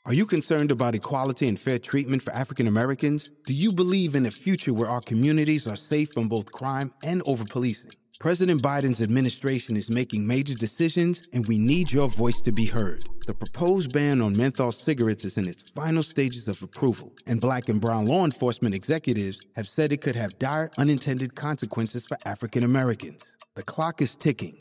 Are you concerned about equality and fair treatment for African Americans? Do you believe in a future where our communities are safe from both crime and over policing? President Biden's administration is making major decisions, and we need your voice to be heard. The proposed ban on menthol cigarettes is in its final stages of approval, and black and brown law enforcement executives have said it could have dire unintended consequences for African Americans. The clock is ticking.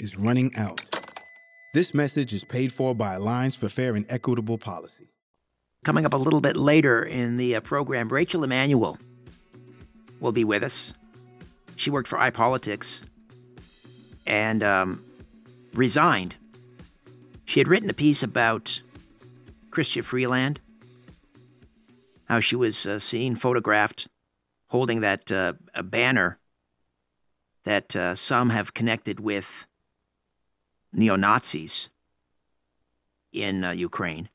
is running out. This message is paid for by Alliance for Fair and Equitable Policy. Coming up a little bit later in the uh, program, Rachel Emmanuel will be with us. She worked for iPolitics and um, resigned. She had written a piece about Chrystia Freeland, how she was uh, seen photographed holding that uh, a banner that uh, some have connected with neo Nazis in uh, Ukraine.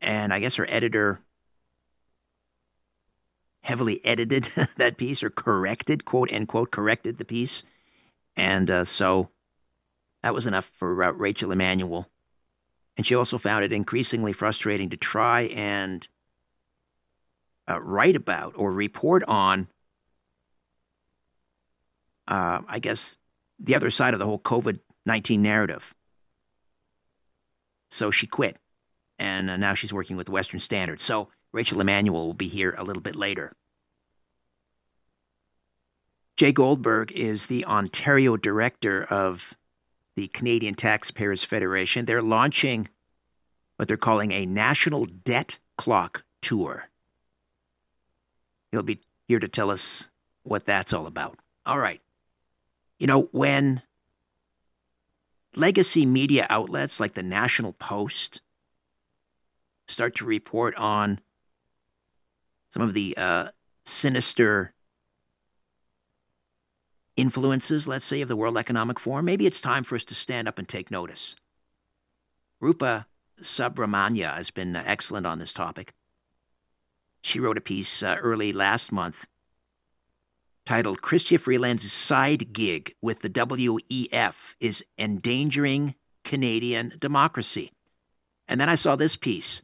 And I guess her editor heavily edited (laughs) that piece or corrected, quote unquote, corrected the piece. And uh, so that was enough for uh, Rachel Emmanuel. And she also found it increasingly frustrating to try and uh, write about or report on, uh, I guess, the other side of the whole COVID 19 narrative. So she quit. and uh, now she's working with Western Standard. So Rachel Emmanuel will be here a little bit later. Jay Goldberg is the Ontario director of the Canadian Taxpayers Federation. They're launching what they're calling a national debt clock tour. He'll be here to tell us what that's all about. All right. You know, when legacy media outlets like the National Post start to report on some of the uh, sinister influences, let's say, of the World Economic Forum, maybe it's time for us to stand up and take notice. Rupa Subramanya has been excellent on this topic. She wrote a piece uh, early last month titled Chrystia Freeland's Side Gig with the WEF is Endangering Canadian Democracy. And then I saw this piece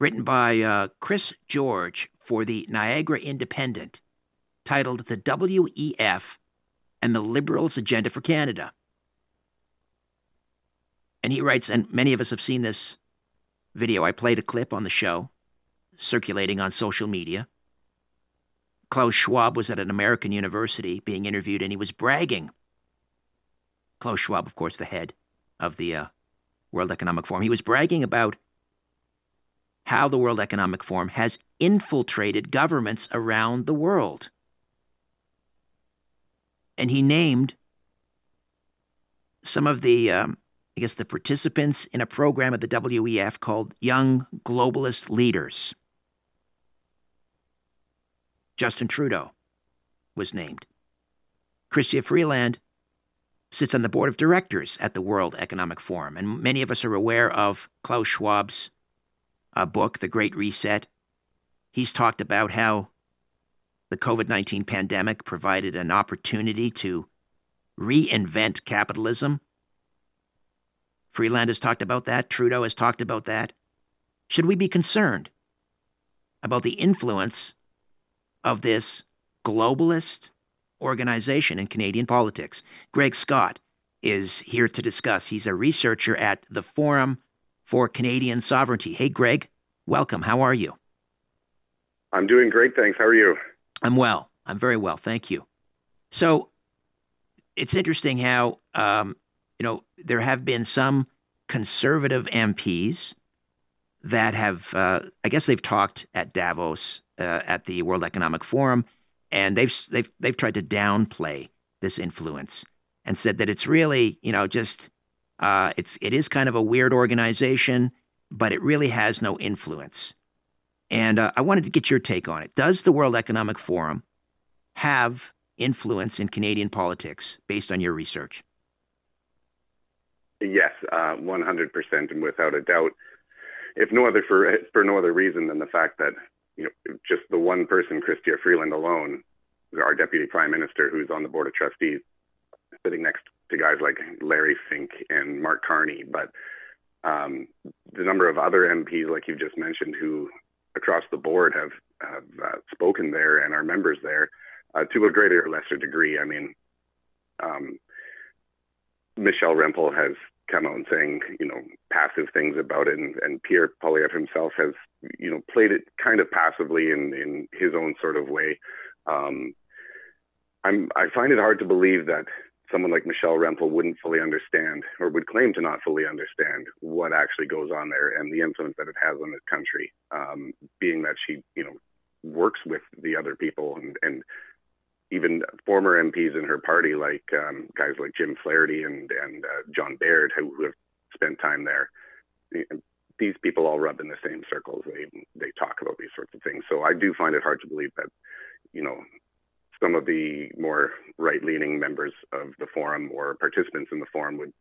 written by uh, Chris George for the Niagara Independent titled The WEF and the Liberals' Agenda for Canada. And he writes, and many of us have seen this video. I played a clip on the show circulating on social media. Klaus Schwab was at an American university being interviewed, and he was bragging. Klaus Schwab, of course, the head of the uh, World Economic Forum. He was bragging about how the World Economic Forum has infiltrated governments around the world. And he named some of the um, I guess, the participants in a program at the WEF called Young Globalist Leaders. Justin Trudeau was named. Chrystia Freeland sits on the board of directors at the World Economic Forum, and many of us are aware of Klaus Schwab's uh, book, The Great Reset. He's talked about how the COVID 19 pandemic provided an opportunity to reinvent capitalism Freeland has talked about that. Trudeau has talked about that. Should we be concerned about the influence of this globalist organization in Canadian politics? Greg Scott is here to discuss. He's a researcher at the Forum for Canadian Sovereignty. Hey, Greg, welcome. How are you? I'm doing great, thanks. How are you? I'm well. I'm very well, thank you. So it's interesting how um, you know, there have been some conservative MPs that have, uh, I guess, they've talked at Davos uh, at the World Economic Forum, and they've they've they've tried to downplay this influence and said that it's really, you know, just uh, it's it is kind of a weird organization, but it really has no influence. And uh, I wanted to get your take on it. Does the World Economic Forum have influence in Canadian politics based on your research? Yes, uh, 100% and without a doubt. If no other for for no other reason than the fact that you know just the one person, Chrystia Freeland alone, our deputy prime minister, who's on the board of trustees, sitting next to guys like Larry Fink and Mark Carney, but um, the number of other MPs, like you've just mentioned, who across the board have have uh, spoken there and are members there, uh, to a greater or lesser degree. I mean, um, Michelle Rempel has come out and saying, you know, passive things about it. And, and Pierre Poilievre himself has, you know, played it kind of passively in, in his own sort of way. Um, I'm, I find it hard to believe that someone like Michelle Rempel wouldn't fully understand or would claim to not fully understand what actually goes on there and the influence that it has on this country, um, being that she, you know, works with the other people and, and even former MPs in her party, like um, guys like Jim Flaherty and and uh, John Baird, who, who have spent time there. These people all rub in the same circles. They they talk about these sorts of things. So I do find it hard to believe that, you know, some of the more right-leaning members of the forum or participants in the forum would,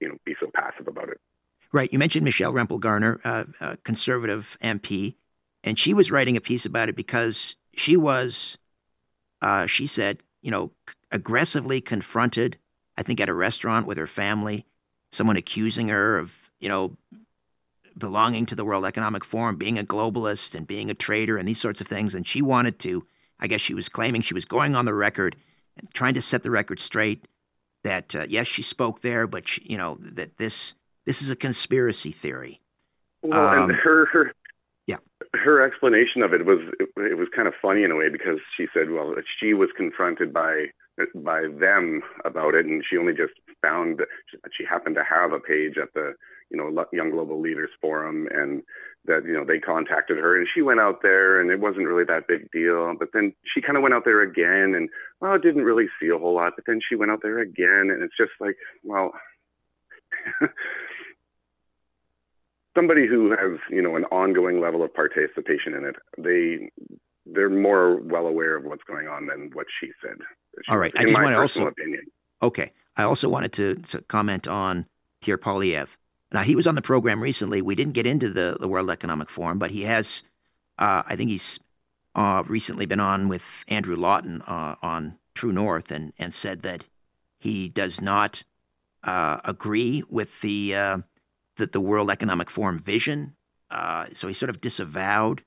you know, be so passive about it. Right. You mentioned Michelle Rempel Garner, uh, a conservative MP, and she was writing a piece about it because she was uh, she said, you know, aggressively confronted, I think at a restaurant with her family, someone accusing her of, you know, belonging to the World Economic Forum, being a globalist and being a traitor and these sorts of things. And she wanted to, I guess she was claiming she was going on the record and trying to set the record straight that, uh, yes, she spoke there, but, she, you know, that this, this is a conspiracy theory. Well, Um, and her, her yeah. her explanation of it was it, it was kind of funny in a way because she said, well, she was confronted by by them about it, and she only just found that she happened to have a page at the you know Young Global Leaders Forum, and that you know they contacted her, and she went out there, and it wasn't really that big deal. But then she kind of went out there again, and well, didn't really see a whole lot. But then she went out there again, and it's just like, well. (laughs) somebody who has you know an ongoing level of participation in it they they're more well aware of what's going on than what she said All right. I just want to also. opinion Okay. I also wanted to, to comment on Pierre Poilievre. Now, he was on the program recently. We didn't get into the, the World Economic Forum, but he has, uh, I think he's uh, recently been on with Andrew Lawton uh, on True North and, and said that he does not uh, agree with the, uh, the, the World Economic Forum vision. Uh, so he sort of disavowed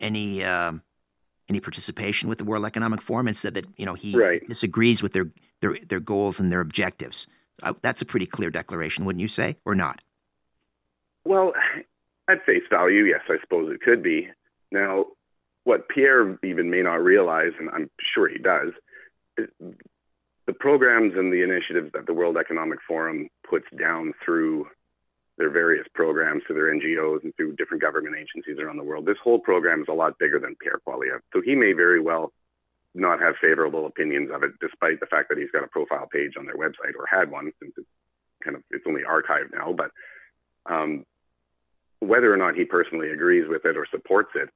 any um, any participation with the World Economic Forum and said that you know he Right. disagrees with their their their goals and their objectives. Uh, that's a pretty clear declaration, wouldn't you say, or not? well at face value yes i suppose it could be now what pierre even may not realize and i'm sure he does is the programs and the initiatives that the world economic forum puts down through their various programs to their NGOs and through different government agencies around the world. This whole program is a lot bigger than Pierre Poilievre. So he may very well not have favorable opinions of it, despite the fact that he's got a profile page on their website or had one since it's kind of it's only archived now. But um, whether or not he personally agrees with it or supports it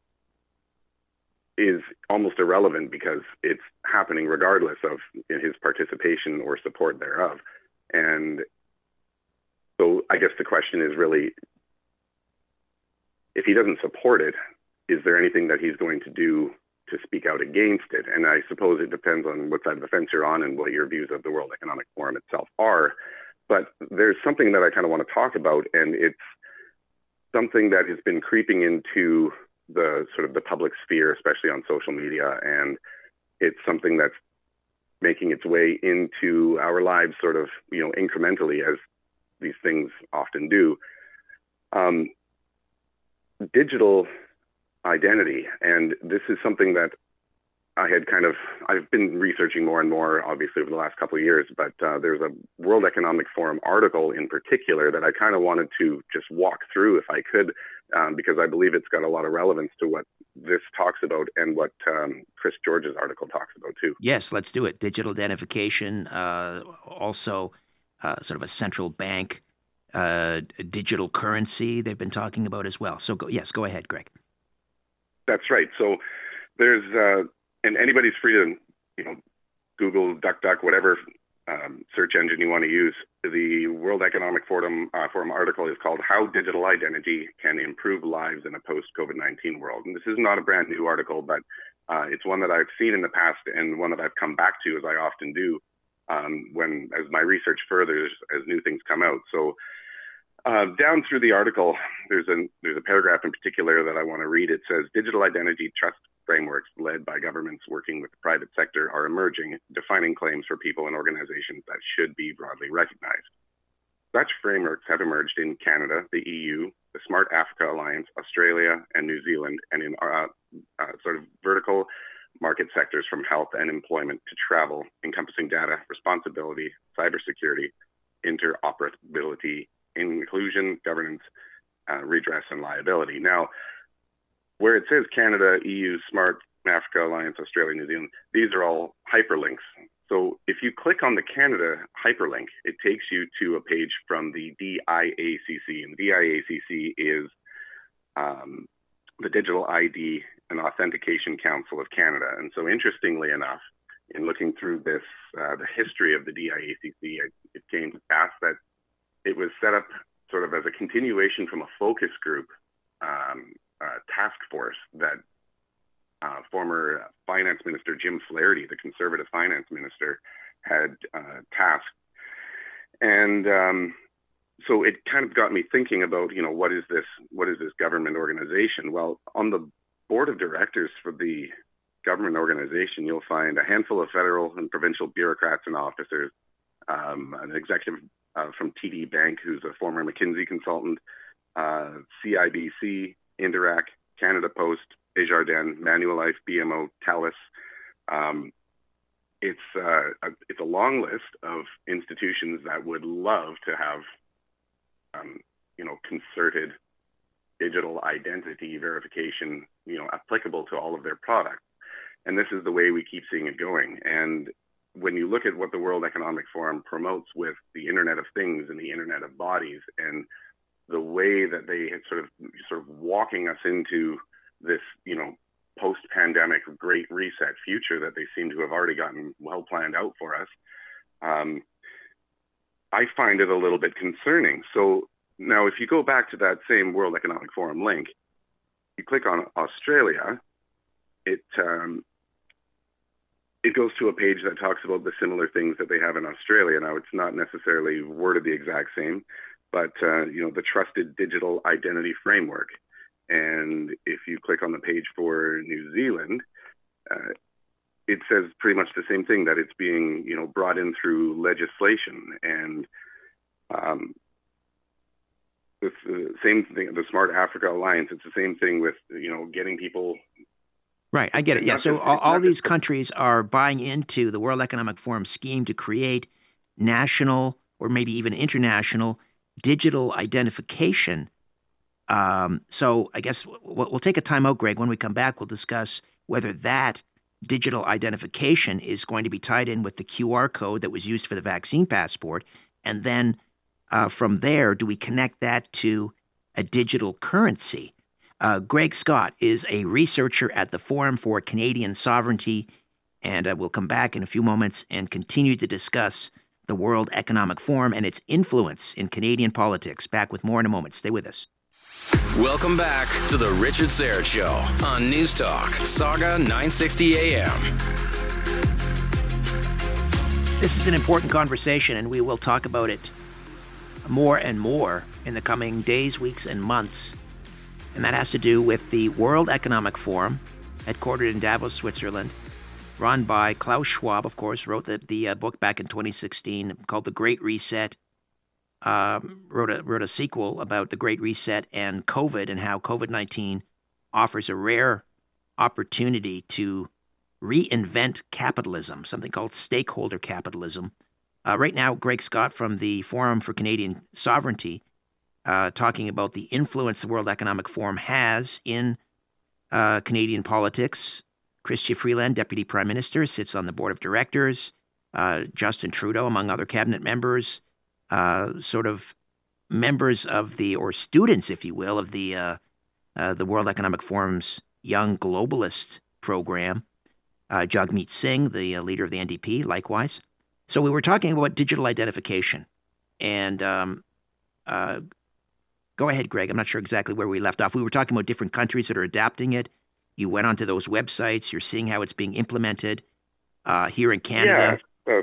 is almost irrelevant because it's happening regardless of his participation or support thereof. And so I guess the question is really if he doesn't support it, is there anything that he's going to do to speak out against it? And I suppose it depends on what side of the fence you're on and what your views of the World Economic Forum itself are. But there's something that I kind of want to talk about, and it's something that has been creeping into the sort of the public sphere, especially on social media, and it's something that's making its way into our lives sort of you know incrementally as these things often do. Um, digital identity, and this is something that I had kind of I've been researching more and more, obviously over the last couple of years. But uh, there's a World Economic Forum article in particular that I kind of wanted to just walk through if I could, um, because I believe it's got a lot of relevance to what this talks about and what um, Chris George's article talks about too. Yes, let's do it. Digital identification, uh, also uh, sort of a central bank uh, digital currency they've been talking about as well. So go, yes, go ahead, Greg. That's right. So there's uh, and anybody's free to you know Google, DuckDuck, whatever um, search engine you want to use. The World Economic Forum uh, Forum article is called "How Digital Identity Can Improve Lives in a Post COVID-19 World." And this is not a brand new article, but uh, it's one that I've seen in the past and one that I've come back to as I often do um, when as my research furthers as new things come out. So. Uh, down through the article, there's a there's a paragraph in particular that I want to read. It says digital identity trust frameworks led by governments working with the private sector are emerging, defining claims for people and organizations that should be broadly recognized. Such frameworks have emerged in Canada, the EU, the Smart Africa Alliance, Australia, and New Zealand, and in uh, uh, sort of vertical market sectors from health and employment to travel, encompassing data, responsibility, cybersecurity, interoperability, inclusion, governance, uh, redress, and liability. Now, where it says Canada, EU, Smart Africa Alliance, Australia, New Zealand, these are all hyperlinks. So if you click on the Canada hyperlink, it takes you to a page from the DIACC, and DIACC is um, the Digital ID and Authentication Council of Canada. And so, interestingly enough, in looking through this, uh, the history of the DIACC, it, it came to pass that it was set up sort of as a continuation from a focus group um, uh, task force that uh, former Finance Minister Jim Flaherty, the Conservative Finance Minister, had uh, tasked. And um, so it kind of got me thinking about, you know, what is this? What is this government organization? Well, on the board of directors for the government organization, you'll find a handful of federal and provincial bureaucrats and officers, um, an executive uh, from TD Bank, who's a former McKinsey consultant, uh, CIBC, Interac, Canada Post, Desjardins, Manulife, BMO, TELUS. Um, it's uh, a, it's a long list of institutions that would love to have, um, you know, concerted digital identity verification, you know, applicable to all of their products. And this is the way we keep seeing it going. And when you look at what the World Economic Forum promotes with the Internet of Things and the Internet of Bodies, and the way that they had sort of sort of walking us into this, you know, post-pandemic great reset future that they seem to have already gotten well planned out for us, um, I find it a little bit concerning. So now, if you go back to that same World Economic Forum link, you click on Australia, it um, it goes to a page that talks about the similar things that they have in Australia. Now, it's not necessarily worded the exact same, but uh, you know the trusted digital identity framework. And if you click on the page for New Zealand, uh, it says pretty much the same thing that it's being you know brought in through legislation and um, the same thing the smart africa alliance it's the same thing with you know getting people Right, I get it. Yeah, so all, all these countries are buying into the World Economic Forum scheme to create national or maybe even international digital identification. Um, so I guess we'll, we'll take a time out, Greg. When we come back, we'll discuss whether that digital identification is going to be tied in with the QR code that was used for the vaccine passport. And then uh, from there, do we connect that to a digital currency? Uh, Greg Scott is a researcher at the Forum for Canadian Sovereignty, and uh, we'll come back in a few moments and continue to discuss the World Economic Forum and its influence in Canadian politics. Back with more in a moment. Stay with us. Welcome back to the Richard Syrett Show on News Talk, Sauga 960 AM. This is an important conversation, and we will talk about it more and more in the coming days, weeks, and months and that has to do with the World Economic Forum, headquartered in Davos, Switzerland, run by Klaus Schwab, of course, wrote the, the uh, book back in 2016 called The Great Reset. Um, wrote a wrote a sequel about the Great Reset and COVID and how COVID 19 offers a rare opportunity to reinvent capitalism, something called stakeholder capitalism. Uh, right now, Greg Scott from the Forum for Canadian Sovereignty uh, talking about the influence the World Economic Forum has in uh, Canadian politics. Chrystia Freeland, Deputy Prime Minister, sits on the board of directors. Uh, Justin Trudeau, among other cabinet members, uh, sort of members of the, or students, if you will, of the uh, the World Economic Forum's Young Globalist program. Jagmeet Singh, the leader of the NDP, likewise. So we were talking about digital identification, and um, uh, Go ahead, Greg. I'm not sure exactly where we left off. We were talking about different countries that are adapting it. You went onto those websites. You're seeing how it's being implemented uh, here in Canada. Yeah. Uh,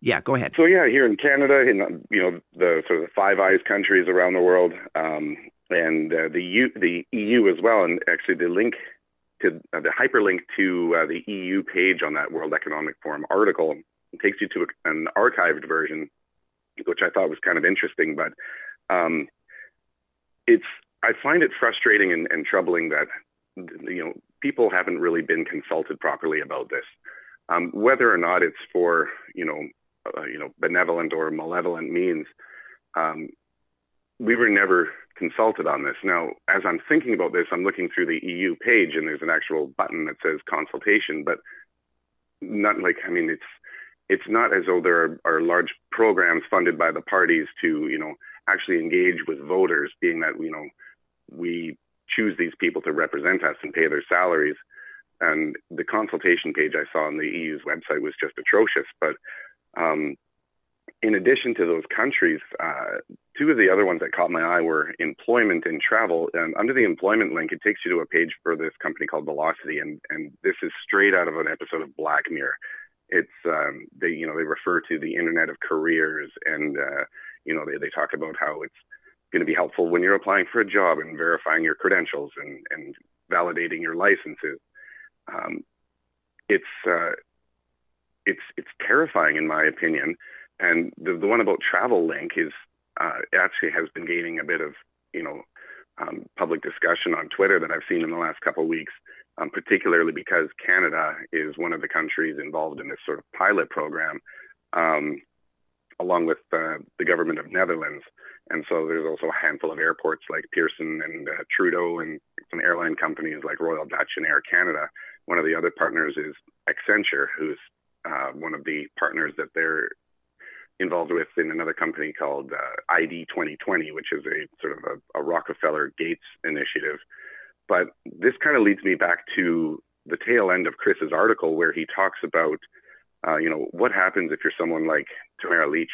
yeah, go ahead. So yeah, here in Canada, in you know the sort of the Five Eyes countries around the world, um, and uh, the U, the EU as well, and actually the link to uh, the hyperlink to uh, the EU page on that World Economic Forum article takes you to an archived version, which I thought was kind of interesting. But um, it's I find it frustrating and, and troubling that you know people haven't really been consulted properly about this. Um, whether or not it's for you know uh, you know benevolent or malevolent means, um, we were never consulted on this. Now, as I'm thinking about this, I'm looking through the EU page and there's an actual button that says consultation, but not like I mean it's it's not as though there are, are large programs funded by the parties to you know actually engage with voters, being that you know we choose these people to represent us and pay their salaries. And the consultation page I saw on the EU's website was just atrocious. But um, in addition to those countries, uh, two of the other ones that caught my eye were employment and travel. And under the employment link, it takes you to a page for this company called Velocity, and and this is straight out of an episode of Black Mirror. It's um, they you know they refer to the Internet of Careers and uh, you know, they, they talk about how it's going to be helpful when you're applying for a job and verifying your credentials and, and validating your licenses. Um, it's uh, it's it's terrifying in my opinion. And the the one about travel link is uh, actually has been gaining a bit of you know um, public discussion on Twitter that I've seen in the last couple of weeks, um, particularly because Canada is one of the countries involved in this sort of pilot program, um, along with uh, the government of Netherlands. And so there's also a handful of airports like Pearson and uh, Trudeau and some airline companies like Royal Dutch and Air Canada. One of the other partners is Accenture, who's uh, one of the partners that they're involved with in another company called uh, ID 2020, which is a sort of a, a Rockefeller Gates initiative. But this kind of leads me back to the tail end of Chris's article where he talks about, uh, you know, what happens if you're someone like Tamara Lich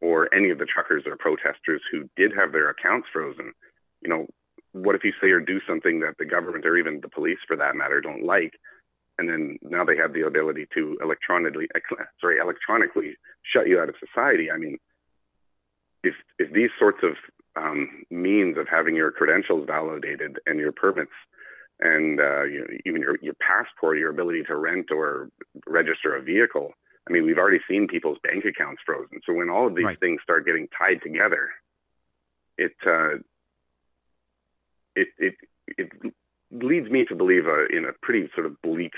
or any of the truckers or protesters who did have their accounts frozen. You know, what if you say or do something that the government or even the police, for that matter, don't like? and then now they have the ability to electronically sorry electronically shut you out of society i mean if if these sorts of um, means of having your credentials validated and your permits and uh, you know, even your, your passport your ability to rent or register a vehicle i mean we've already seen people's bank accounts frozen so when all of these right. things start getting tied together it uh, it it it leads me to believe uh, in a pretty sort of bleak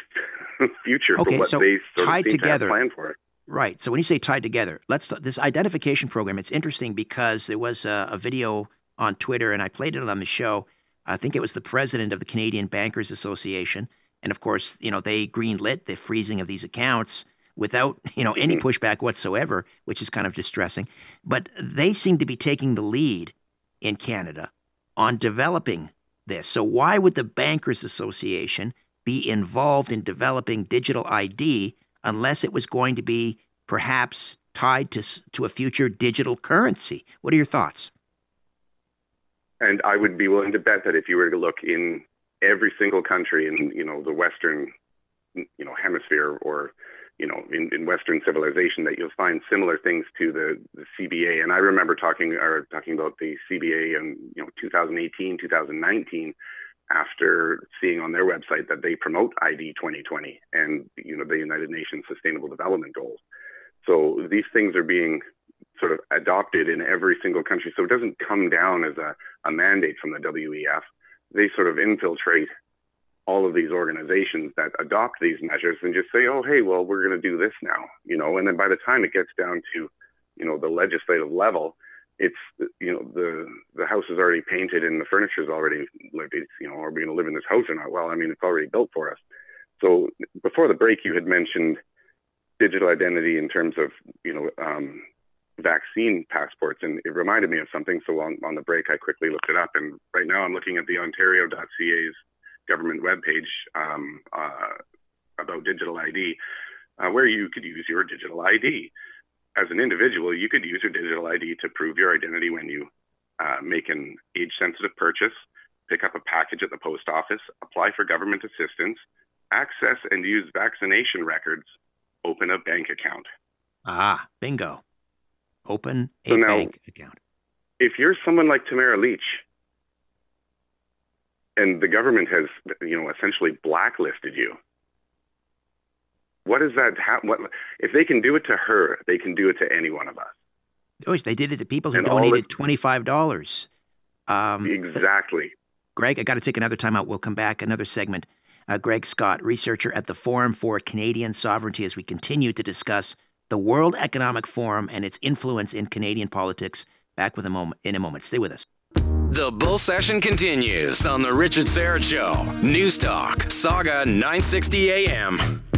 (laughs) future okay, for what so they sort tied of together. To plan for. Right. So when you say tied together, let's this identification program. It's interesting because there was a, a video on Twitter, and I played it on the show. I think it was the president of the Canadian Bankers Association, and of course, you know they greenlit the freezing of these accounts without you know any Mm-hmm. pushback whatsoever, which is kind of distressing. But they seem to be taking the lead in Canada on developing this. So why would the Bankers Association be involved in developing digital ID unless it was going to be perhaps tied to to a future digital currency? What are your thoughts? And I would be willing to bet that if you were to look in every single country in you know the Western you know hemisphere or you know in, in Western civilization, that you'll find similar things to the, the CBA. And I remember talking or talking about the CBA in you know 2018, 2019 after seeing on their website that they promote ID 2020 and you know the United Nations Sustainable Development Goals. So these things are being sort of adopted in every single country. So it doesn't come down as a, a mandate from the WEF. They sort of infiltrate all of these organizations that adopt these measures and just say, oh, hey, well, we're going to do this now, you know, and then by the time it gets down to, you know, the legislative level, it's you know the the house is already painted and the furniture is already like it's you know are we going to live in this house or not? Well, I mean it's already built for us. So before the break, you had mentioned digital identity in terms of you know um, vaccine passports, and it reminded me of something. So on, on the break, I quickly looked it up, and right now I'm looking at the Ontario.ca's government webpage um, uh, about digital ID, uh, where you could use your digital ID as an individual, you could use your digital ID to prove your identity when you uh, make an age sensitive purchase, pick up a package at the post office, apply for government assistance, access and use vaccination records, open a bank account. Ah, bingo. Open a So now- bank account. If you're someone like Tamara Lich, and the government has, you know, essentially blacklisted you, what is that? Ha- what if they can do it to her? They can do it to any one of us. Oh, they did it to people who And donated twenty-five dollars. Um, Exactly. Greg, I got to take another time out. We'll come back another segment. Uh, Greg Scott, researcher at the Forum for Canadian Sovereignty, as we continue to discuss the World Economic Forum and its influence in Canadian politics. Back with a moment in a moment. Stay with us. The bull session continues on the Richard Syrett Show. News Talk, Sauga 960 AM.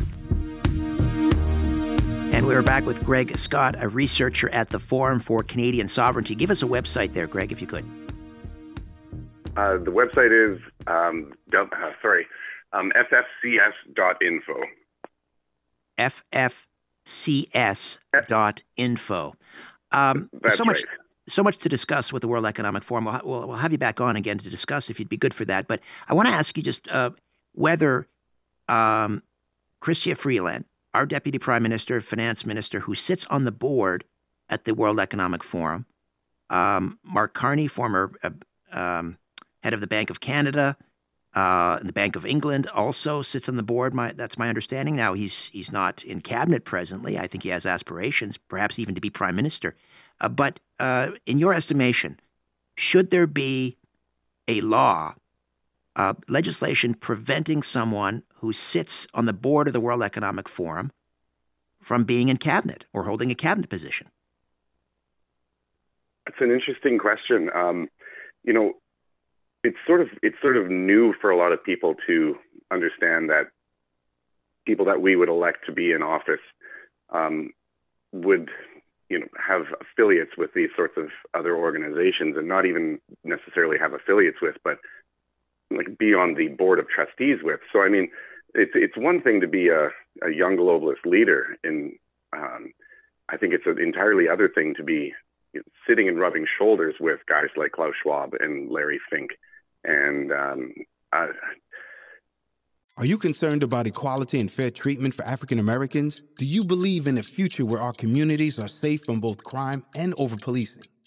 And we're back with Greg Scott, a researcher at the Forum for Canadian Sovereignty. Give us a website there, Greg, if you could. Uh, the website is um, uh, sorry, um, ffcs.info. ffcs.info. Um, That's so much, right. so much to discuss with the World Economic Forum. We'll, we'll, we'll have you back on again to discuss if you'd be good for that. But I want to ask you just uh, whether um, Chrystia Freeland, our Deputy Prime Minister, Finance Minister, who sits on the board at the World Economic Forum, um, Mark Carney, former uh, um, head of the Bank of Canada, uh, and the Bank of England also sits on the board. My, that's my understanding. Now he's he's not in cabinet presently. I think he has aspirations, perhaps even to be prime minister. Uh, but uh, in your estimation, should there be a law, uh, legislation preventing someone who sits on the board of the World Economic Forum from being in cabinet or holding a cabinet position? It's an interesting question. Um, you know, it's sort of it's sort of new for a lot of people to understand that people that we would elect to be in office um, would you know have affiliates with these sorts of other organizations and not even necessarily have affiliates with but like be on the board of trustees with so i mean it's it's one thing to be a, a young globalist leader in um, i think it's an entirely other thing to be sitting and rubbing shoulders with guys like klaus schwab and larry fink and um, I, are you concerned about equality and fair treatment for African Americans? Do you believe in a future where our communities are safe from both crime and over policing?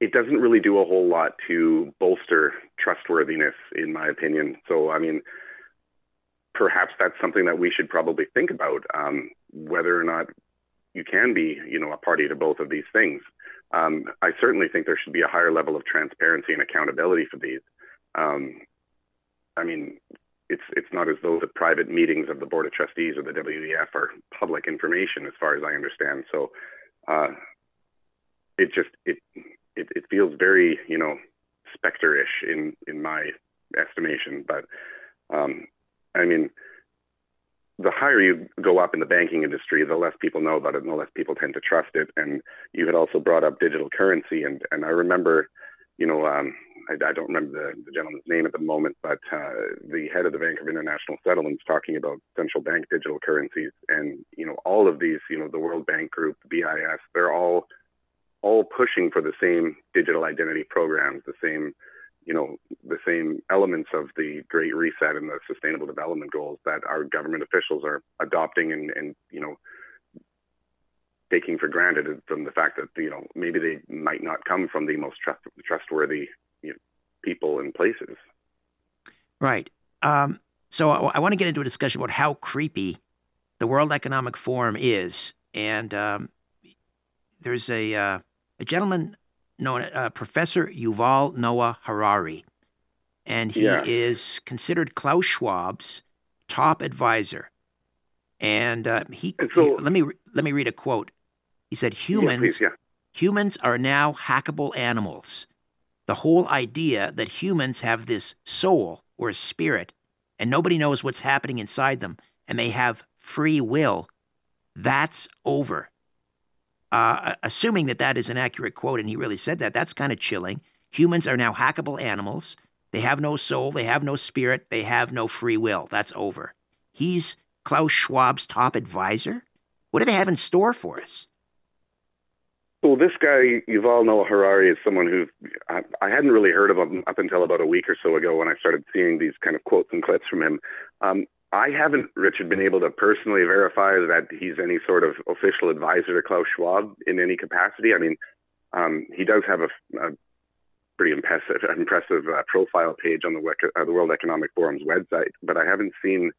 it doesn't really do a whole lot to bolster trustworthiness, in my opinion. So, I mean, perhaps that's something that we should probably think about um, whether or not you can be, you know, a party to both of these things. Um, I certainly think there should be a higher level of transparency and accountability for these. Um, I mean, it's it's not as though the private meetings of the board of trustees or the WEF are public information, as far as I understand. So uh, it just it, it it feels very you know specter-ish in in my estimation. But um, I mean, the higher you go up in the banking industry, the less people know about it, and the less people tend to trust it. And you had also brought up digital currency, and and I remember, you know. Um, I, I don't remember the, the, gentleman's name at the moment, but uh, the head of the Bank of International Settlements talking about central bank digital currencies, and you know all of these, you know the World Bank Group, BIS, they're all all pushing for the same digital identity programs, the same you know the same elements of the Great Reset and the Sustainable Development Goals that our government officials are adopting and, and you know taking for granted from the fact that you know maybe they might not come from the most trust, trustworthy you know, people and places. Right. Um, so I, I want to get into a discussion about how creepy the World Economic Forum is, and um, there's a uh, a gentleman known uh, Professor Yuval Noah Harari, and he yeah. is considered Klaus Schwab's top advisor. And uh, he, and so, he, let me let me read a quote. He said, "Humans, yeah, please, yeah. humans are now hackable animals the whole idea that humans have this soul or spirit and nobody knows what's happening inside them and they have free will, that's over. Uh, assuming that that is an accurate quote and he really said that, that's kind of chilling. Humans are now hackable animals. They have no soul, they have no spirit, they have no free will. That's over. He's Klaus Schwab's top advisor. What do they have in store for us? Well, this guy, Yuval Noah Harari, is someone who I, I, hadn't really heard of him up until about a week or so ago when I started seeing these kind of quotes and clips from him. Um, I haven't, Richard, been able to personally verify that he's any sort of official advisor to Klaus Schwab in any capacity. I mean, um, he does have a, a pretty impressive, impressive uh, profile page on the, uh, the World Economic Forum's website, but I haven't seen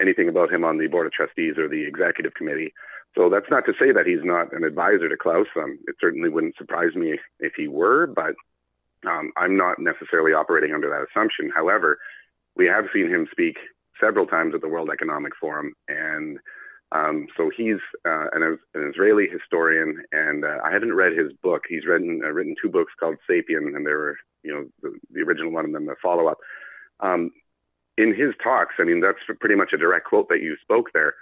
anything about him on the board of trustees or the executive committee. So that's not to say that he's not an advisor to Klaus. Um, it certainly wouldn't surprise me if he were, but um, I'm not necessarily operating under that assumption. However, we have seen him speak several times at the World Economic Forum, and um, so he's uh, an, an, Israeli historian, and uh, I haven't read his book. He's written uh, written two books called Sapien, and there were you know the, the original one and then the follow up. Um, in his talks, I mean that's pretty much a direct quote that you spoke there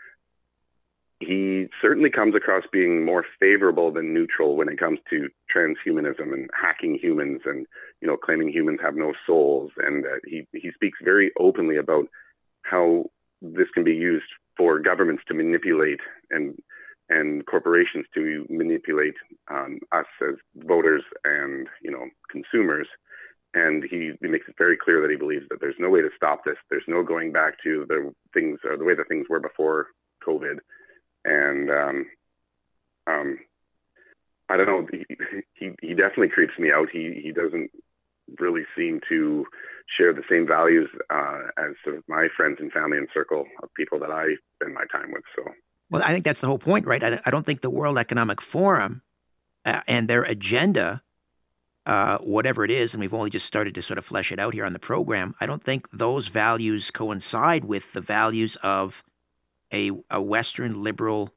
he certainly comes across being more favorable than neutral when it comes to transhumanism and hacking humans and you know claiming humans have no souls and he he speaks very openly about how this can be used for governments to manipulate and and corporations to manipulate um, us as voters and you know consumers and he, he makes it very clear that he believes that there's no way to stop this there's no going back to the things or the way that things were before covid and um, um, I don't know. He, he he definitely creeps me out. He he doesn't really seem to share the same values uh, as sort of my friends and family and circle of people that I spend my time with. So. Well, I think that's the whole point, right? I, I don't think the World Economic Forum uh, and their agenda, uh, whatever it is, and we've only just started to sort of flesh it out here on the program. I don't think those values coincide with the values of a, a Western liberal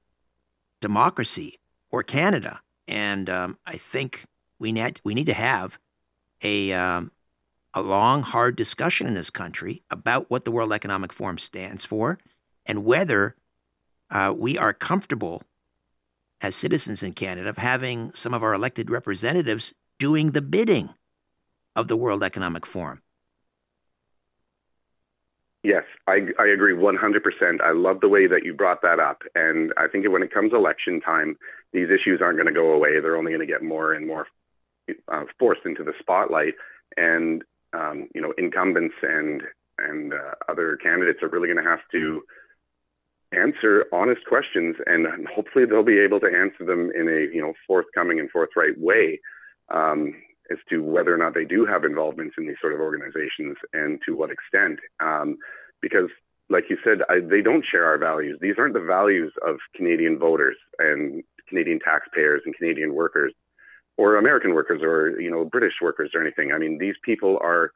democracy or Canada. And um, I think we need, we need to have a, um, a long, hard discussion in this country about what the World Economic Forum stands for and whether uh, we are comfortable as citizens in Canada of having some of our elected representatives doing the bidding of the World Economic Forum. Yes, I, I agree 100%. I love the way that you brought that up. And I think when it comes election time, these issues aren't going to go away. They're only going to get more and more uh, forced into the spotlight. And, um, you know, incumbents and, and uh, other candidates are really going to have to answer honest questions. And hopefully they'll be able to answer them in a, you know, forthcoming and forthright way. Um, as to whether or not they do have involvements in these sort of organizations and to what extent. Um, because, like you said, I, they don't share our values. These aren't the values of Canadian voters and Canadian taxpayers and Canadian workers or American workers or you know British workers or anything. I mean, these people are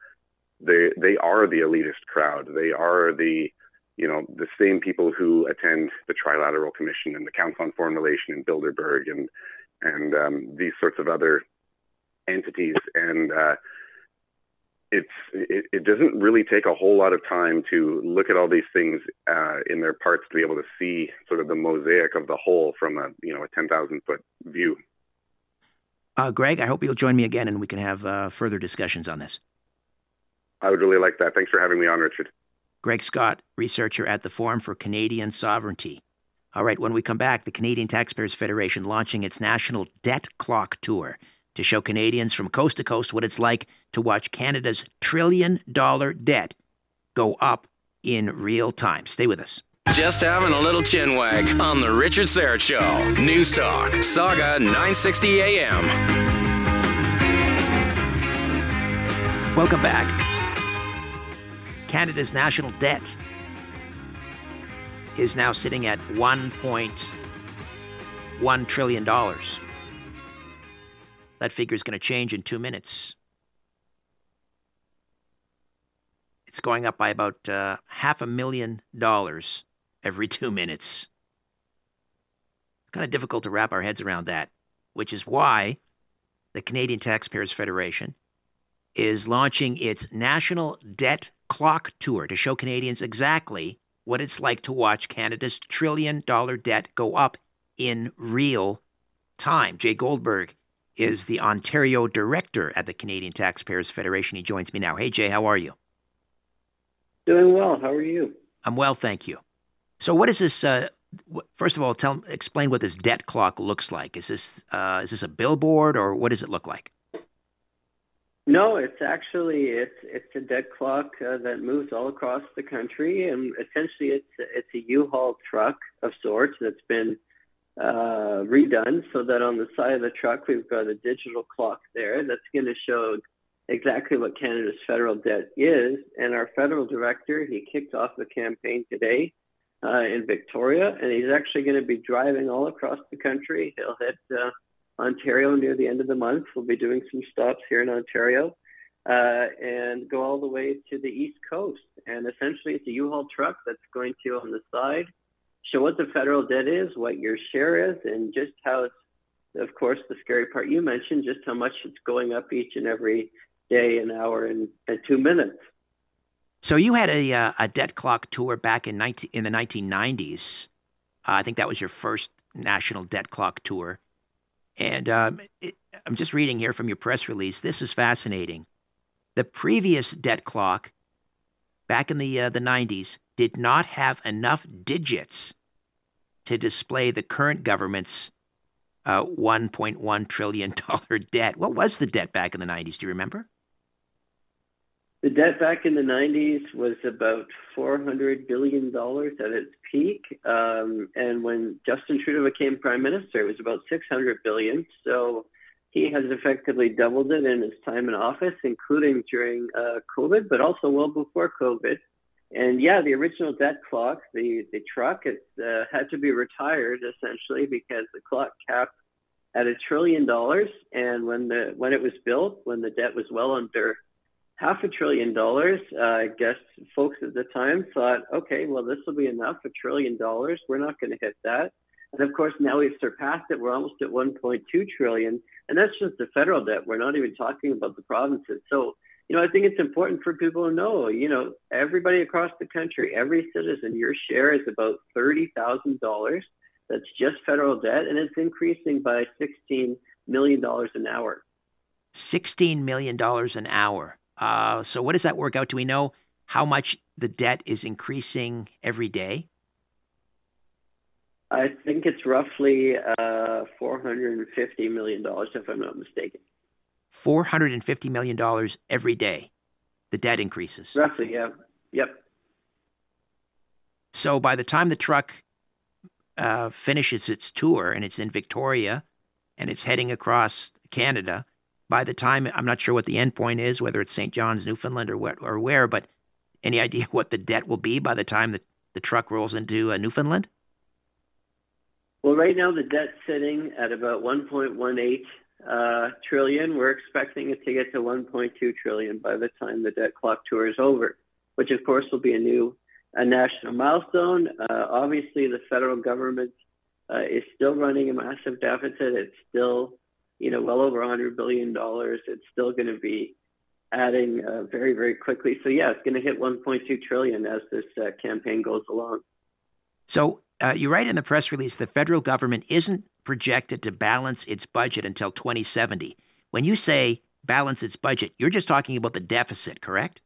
they they are the elitist crowd. They are the you know the same people who attend the Trilateral Commission and the Council on Foreign Relations in Bilderberg and and um, these sorts of other entities, and uh, it's it, it, doesn't really take a whole lot of time to look at all these things uh, in their parts to be able to see sort of the mosaic of the whole from a you know a ten thousand foot view. Uh, Greg, I hope you'll join me again, and we can have uh, further discussions on this. I would really like that. Thanks for having me on, Richard. Greg Scott, researcher at the Forum for Canadian Sovereignty. All right, when we come back, the Canadian Taxpayers Federation launching its national debt clock tour to show Canadians from coast to coast what it's like to watch Canada's trillion dollar debt go up in real time. Stay with us. Just having a little chin wag on The Richard Syrett Show. News Talk, Sauga 960 AM. Welcome back. Canada's national debt is now sitting at $1.1 trillion. That figure is going to change in two minutes. It's going up by about uh, half a million dollars every two minutes. It's kind of difficult to wrap our heads around that, which is why the Canadian Taxpayers Federation is launching its National Debt Clock Tour to show Canadians exactly what it's like to watch Canada's trillion dollar debt go up in real time. Jay Goldberg is the Ontario director at the Canadian Taxpayers Federation. He joins me now. Hey, Jay, how are you? Doing well. How are you? I'm well, thank you. So, what is this? Uh, first of all, tell explain what this debt clock looks like. Is this uh, is this a billboard, or what does it look like? No, it's actually it's it's a debt clock uh, that moves all across the country, and essentially it's it's a U-Haul truck of sorts that's been uh, redone so that on the side of the truck we've got a digital clock there that's going to show exactly what Canada's federal debt is. And our federal director, he kicked off the campaign today uh, in Victoria, and he's actually going to be driving all across the country. He'll hit uh, Ontario near the end of the month. We'll be doing some stops here in Ontario. Uh, and go all the way to the East Coast. And essentially, it's a U-Haul truck that's going to, on the side, show what the federal debt is, what your share is, and just how it's, of course, the scary part you mentioned, just how much it's going up each and every day, an hour, and, and two minutes. So you had a, uh, a debt clock tour back in 19, in the 1990s. Uh, I think that was your first national debt clock tour. And um, it, I'm just reading here from your press release. This is fascinating. The previous debt clock, back in the uh, the 90s, did not have enough digits to display the current government's uh, 1.1 trillion dollar (laughs) debt. What was the debt back in the 90s? Do you remember? The debt back in the 90s was about $400 billion at its peak. Um, and when Justin Trudeau became prime minister, it was about 600 billion. So he has effectively doubled it in his time in office, including during uh, COVID, but also well before COVID. And yeah, the original debt clock, the, the truck, it uh, had to be retired essentially because the clock capped at a trillion dollars. And when the when it was built, when the debt was well under half a trillion dollars. Uh, I guess folks at the time thought, okay, well, this will be enough, a trillion dollars. We're not going to hit that. And of course, now we've surpassed it. We're almost at 1.2 trillion. And that's just the federal debt. We're not even talking about the provinces. So, you know, I think it's important for people to know, you know, everybody across the country, every citizen, your share is about $30,000. That's just federal debt. And it's increasing by $16 million an hour. $16 million an hour. Uh, so, what does that work out? Do we know how much the debt is increasing every day? I think it's roughly uh, $450 million, if I'm not mistaken. $450 million every day, the debt increases. Roughly, yeah. Yep. So, by the time the truck uh, finishes its tour and it's in Victoria and it's heading across Canada, by the time I'm not sure what the end point is, whether it's St. John's, Newfoundland, or what or where, but any idea (laughs) what the debt will be by the time the, the truck rolls into uh, Newfoundland? Well, right now the debt's sitting at about 1.18 uh, trillion. We're expecting it to get to 1.2 trillion by the time the debt clock tour is over, which of course will be a new a national milestone. Uh, obviously, the federal government uh, is still running a massive deficit. It's still you know, well over $100 billion. It's still going to be adding uh, very, very quickly. So yeah, it's going to hit 1.2 trillion as this uh, campaign goes along. So uh, you write in the press release the federal government isn't projected to balance its budget until 2070. When you say balance its budget, you're just talking about the deficit, correct?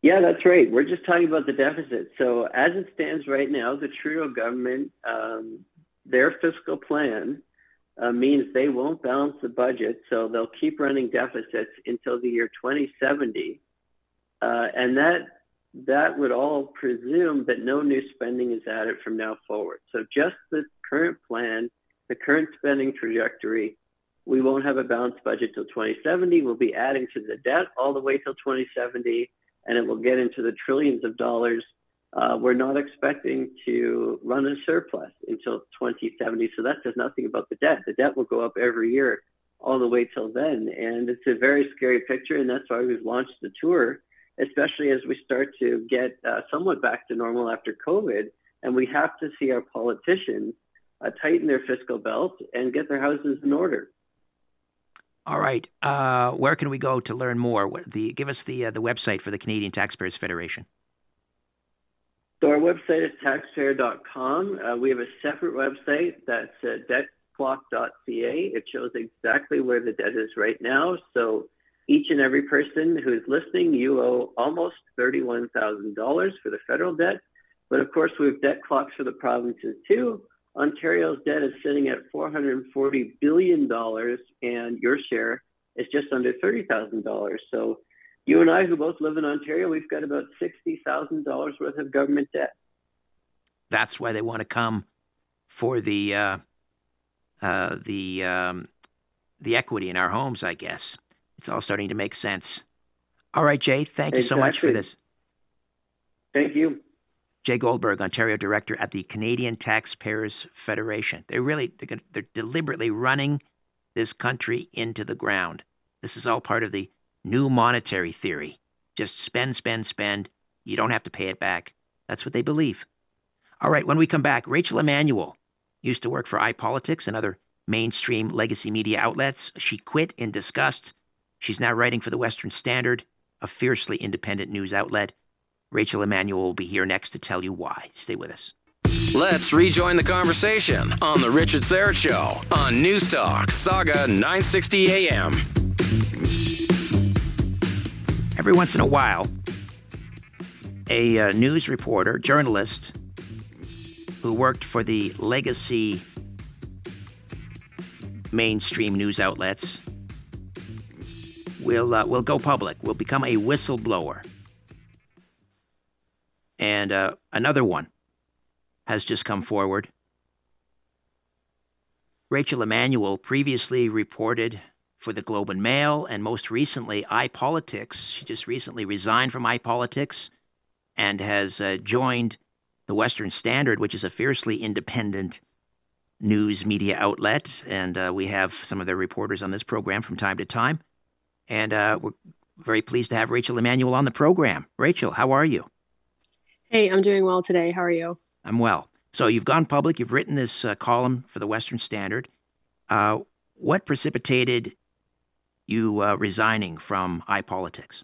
Yeah, that's right. We're just talking about the deficit. So as it stands right now, the Trudeau government, um, their fiscal plan uh, means they won't balance the budget, so they'll keep running deficits until the year 2070, uh, and that that would all presume that no new spending is added from now forward. So just the current plan, the current spending trajectory, we won't have a balanced budget till 2070. We'll be adding to the debt all the way till 2070, and it will get into the trillions of dollars uh, we're not expecting to run a surplus until 2070. So that says nothing about the debt. The debt will go up every year all the way till then. And it's a very scary picture. And that's why we've launched the tour, especially as we start to get uh, somewhat back to normal after COVID. And we have to see our politicians uh, tighten their fiscal belt and get their houses in order. All right. Uh, where can we go to learn more? The, give us the, uh, the website for the Canadian Taxpayers Federation. So our website is taxpayer.com. Uh, we have a separate website that's uh, debtclock.ca. It shows exactly where the debt is right now. So each and every person who is listening, you owe almost $31,000 for the federal debt. But of course, we have debt clocks for the provinces too. Ontario's debt is sitting at $440 billion, and your share is just under $30,000. So you and I, who both live in Ontario, we've got about $60,000 worth of government debt. That's why they want to come for the uh, uh, the um, the equity in our homes. I guess it's all starting to make sense. All right, Jay. Thank you so much for this. Thank you. Jay Goldberg, Ontario Director at the Canadian Taxpayers Federation. They really they're, they're deliberately running this country into the ground. This is all part of the new monetary theory. Just spend, spend, spend. You don't have to pay it back. That's what they believe. All right, when we come back, Rachel Emmanuel used to work for iPolitics and other mainstream legacy media outlets. She quit in disgust. She's now writing for the Western Standard, a fiercely independent news outlet. Rachel Emmanuel will be here next to tell you why. Stay with us. Let's rejoin the conversation on The Richard Syrett Show on News Talk, Sauga 960 AM. Every once in a while, a uh, news reporter, journalist, who worked for the legacy mainstream news outlets will uh, will go public. Will become a whistleblower. And uh, another one has just come forward. Rachel Emmanuel previously reported for the Globe and Mail and most recently iPolitics. She just recently resigned from iPolitics and has uh, joined the Western Standard, which is a fiercely independent news media outlet. And uh, we have some of their reporters on this program from time to time. And uh, we're very pleased to have Rachel Emmanuel on the program. Rachel, how are you? Hey, I'm doing well today. How are you? I'm well. So you've gone public. You've written this uh, column for the Western Standard. Uh, what precipitated you uh, resigning from iPolitics?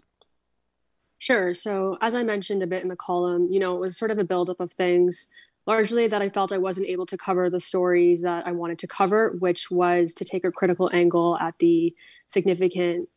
Sure. So, as I mentioned a bit in the column, you know, it was sort of a buildup of things, largely that I felt I wasn't able to cover the stories that I wanted to cover, which was to take a critical angle at the significant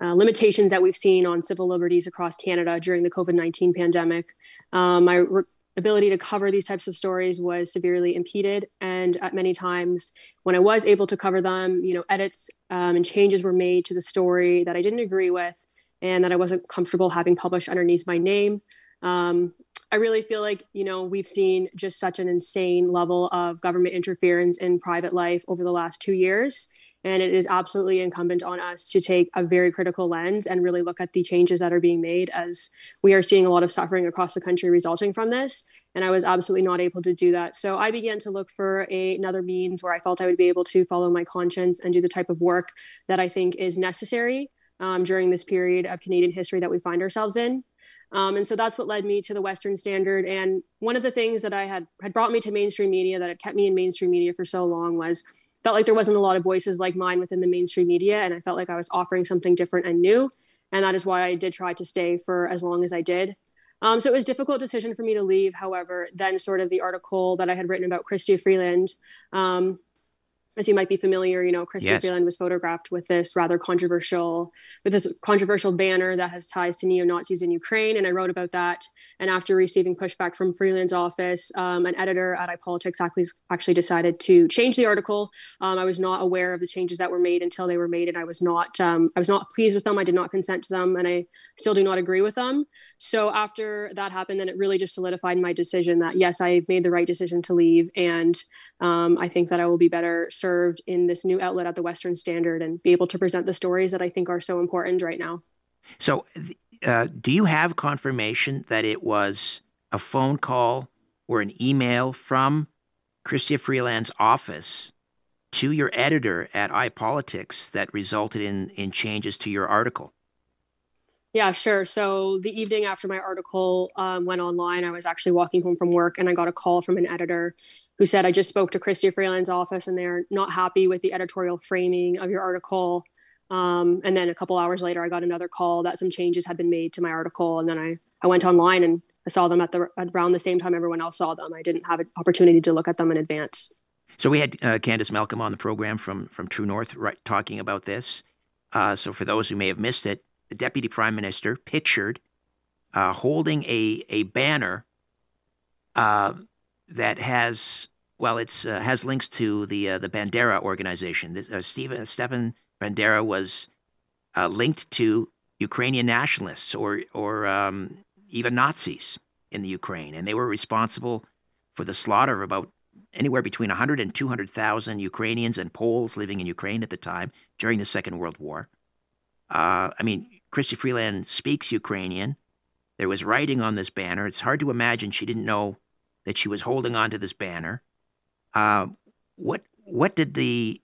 uh, limitations that we've seen on civil liberties across Canada during the COVID 19 pandemic. Um, my re- ability to cover these types of stories was severely impeded. And at many times, when I was able to cover them, you know, edits um, and changes were made to the story that I didn't agree with and that I wasn't comfortable having published underneath my name. Um, I really feel like, you know, we've seen just such an insane level of government interference in private life over the last two years. And it is absolutely incumbent on us to take a very critical lens and really look at the changes that are being made as we are seeing a lot of suffering across the country resulting from this. And I was absolutely not able to do that. So I began to look for a, another means where I felt I would be able to follow my conscience and do the type of work that I think is necessary um, during this period of Canadian history that we find ourselves in. Um, and so that's what led me to the Western Standard. And one of the things that I had had brought me to mainstream media that had kept me in mainstream media for so long was felt like there wasn't a lot of voices like mine within the mainstream media, and I felt like I was offering something different and new. And that is why I did try to stay for as long as I did. Um, so it was a difficult decision for me to leave. However, then sort of the article that I had written about Chrystia Freeland um, as you might be familiar, you know, Chrystia yes. Freeland was photographed with this rather controversial, with this controversial banner that has ties to neo Nazis in Ukraine, and I wrote about that. And after receiving pushback from Freeland's office, um, an editor at iPolitics actually, actually decided to change the article. Um, I was not aware of the changes that were made until they were made, and I was not, um, I was not pleased with them. I did not consent to them, and I still do not agree with them. So after that happened, then it really just solidified my decision that yes, I made the right decision to leave, and um, I think that I will be better served in this new outlet at the Western Standard and be able to present the stories that I think are so important right now. So, uh, do you have confirmation that it was a phone call or an email from Chrystia Freeland's office to your editor at iPolitics that resulted in, in changes to your article? Yeah, sure. So the evening after my article um, went online, I was actually walking home from work and I got a call from an editor who said, I just spoke to Chrystia Freeland's office and they're not happy with the editorial framing of your article. Um, and then a couple hours later, I got another call that some changes had been made to my article. And then I, I went online and I saw them at the around the same time everyone else saw them. I didn't have an opportunity to look at them in advance. So we had uh, Candice Malcolm on the program from from True North right, talking about this. Uh, so for those who may have missed it, the deputy prime minister pictured uh, holding a a banner uh, that has well, it's uh, has links to the uh, the Bandera organization. This, uh, Steven Stepan Bandera was uh, linked to Ukrainian nationalists or or um, even Nazis in the Ukraine, and they were responsible for the slaughter of about anywhere between 100 and 200,000 Ukrainians and Poles living in Ukraine at the time during the Second World War. Uh, I mean, Chrystia Freeland speaks Ukrainian. There was writing on this banner. It's hard to imagine she didn't know that she was holding on to this banner. Uh, what what did the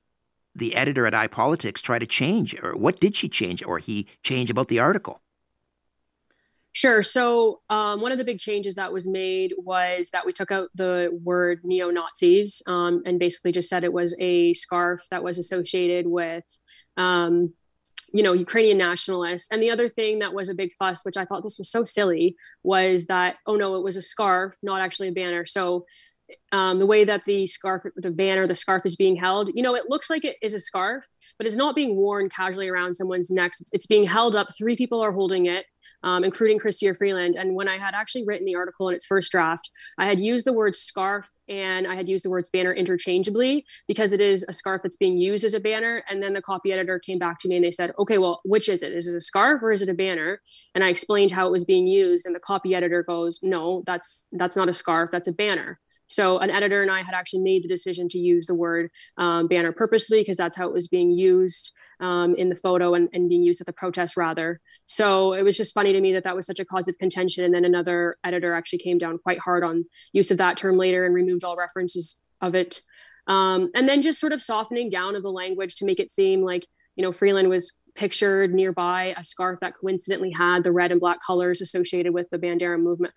the editor at iPolitics try to change, or what did she change, or he change about the article? Sure. So um, one of the big changes that was made was that we took out the word neo Nazis um, and basically just said it was a scarf that was associated with um, you know ukrainian nationalists and the other thing that was a big fuss which i thought this was so silly was that oh no it was a scarf not actually a banner so um, the way that the scarf, the banner, the scarf is being held, you know, it looks like it is a scarf, but it's not being worn casually around someone's neck. It's, it's being held up. Three people are holding it um, including Chrystia Freeland. And when I had actually written the article in its first draft, I had used the word scarf and I had used the words banner interchangeably because it is a scarf that's being used as a banner. And then the copy editor came back to me and they said, okay, well, which is it? Is it a scarf or is it a banner? And I explained how it was being used. And the copy editor goes, no, that's that's not a scarf, that's a banner. So an editor and I had actually made the decision to use the word um, banner purposely because that's how it was being used um, in the photo and, and being used at the protest rather. So it was just funny to me that that was such a cause of contention. And then another editor actually came down quite hard on use of that term later and removed all references of it. Um, and then just sort of softening down of the language to make it seem like, you know, Freeland was pictured nearby a scarf that coincidentally had the red and black colors associated with the Bandera movement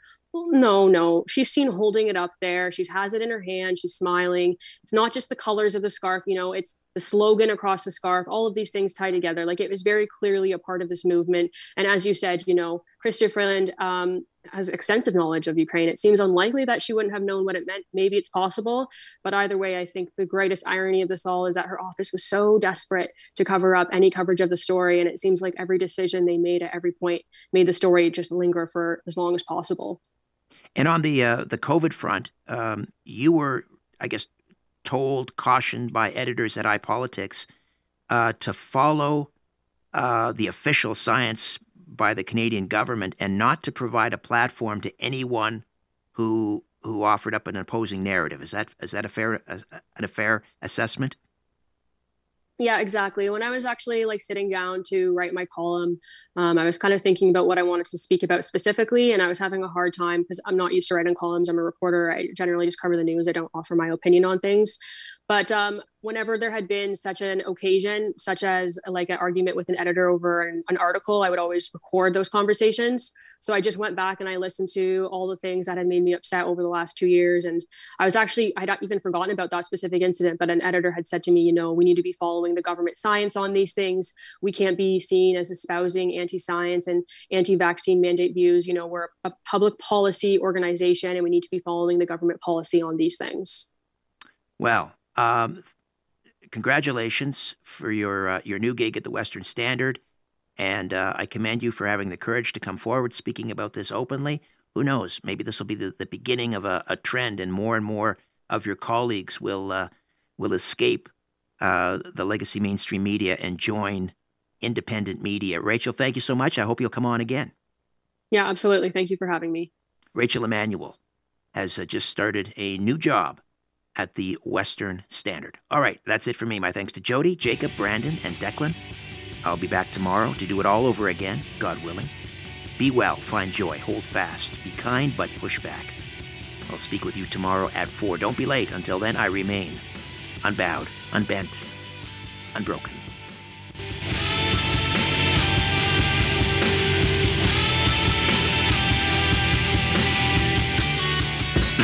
no, no. She's seen holding it up there. She has it in her hand. She's smiling. It's not just the colors of the scarf, you know, it's the slogan across the scarf. All of these things tie together. Like it was very clearly a part of this movement. And as you said, you know, Chrystia Freeland um, has extensive knowledge of Ukraine. It seems unlikely that she wouldn't have known what it meant. Maybe it's possible. But either way, I think the greatest irony of this all is that her office was so desperate to cover up any coverage of the story. And it seems like every decision they made at every point made the story just linger for as long as possible. And on the uh, the COVID front, um, you were, I guess, told, cautioned by editors at iPolitics uh, to follow uh, the official science by the Canadian government and not to provide a platform to anyone who who offered up an opposing narrative. Is that is that a fair a, a fair assessment? Yeah, exactly. When I was actually like sitting down to write my column, um, I was kind of thinking about what I wanted to speak about specifically, and I was having a hard time because I'm not used to writing columns. I'm a reporter. I generally just cover the news. I don't offer my opinion on things. But um, whenever there had been such an occasion, such as like an argument with an editor over an, an, article, I would always record those conversations. So I just went back and I listened to all the things that had made me upset over the last two years. And I was actually, I'd even forgotten about that specific incident, but an editor had said to me, you know, we need to be following the government science on these things. We can't be seen as espousing anti science and anti vaccine mandate views. You know, we're a public policy organization and we need to be following the government policy on these things. Well, um, congratulations for your uh, your new gig at the Western Standard, and uh, I commend you for having the courage to come forward speaking about this openly. Who knows? Maybe this will be the, the beginning of a, a trend, and more and more of your colleagues will uh, will escape uh, the legacy mainstream media and join independent media. Rachel, thank you so much. I hope you'll come on again. Yeah, absolutely. Thank you for having me. Rachel Emmanuel has uh, just started a new job at the Western Standard. All right, that's it for me. My thanks to Jody, Jacob, Brandon, and Declan. I'll be back tomorrow to do it all over again, God willing. Be well, find joy, hold fast, be kind, but push back. I'll speak with you tomorrow at 4. Don't be late. Until then, I remain unbowed, unbent, unbroken.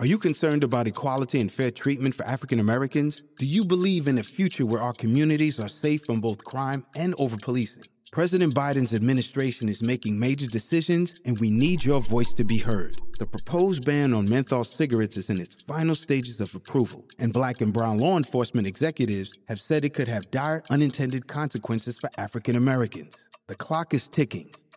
Are you concerned about equality and fair treatment for African Americans? Do you believe in a future where our communities are safe from both crime and over policing? President Biden's administration is making major decisions, and we need your voice to be heard. The proposed ban on menthol cigarettes is in its final stages of approval, and black and brown law enforcement executives have said it could have dire unintended consequences for African Americans. The clock is ticking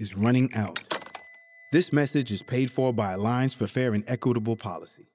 is running out. This message is paid for by Alliance for Fair and Equitable Policy.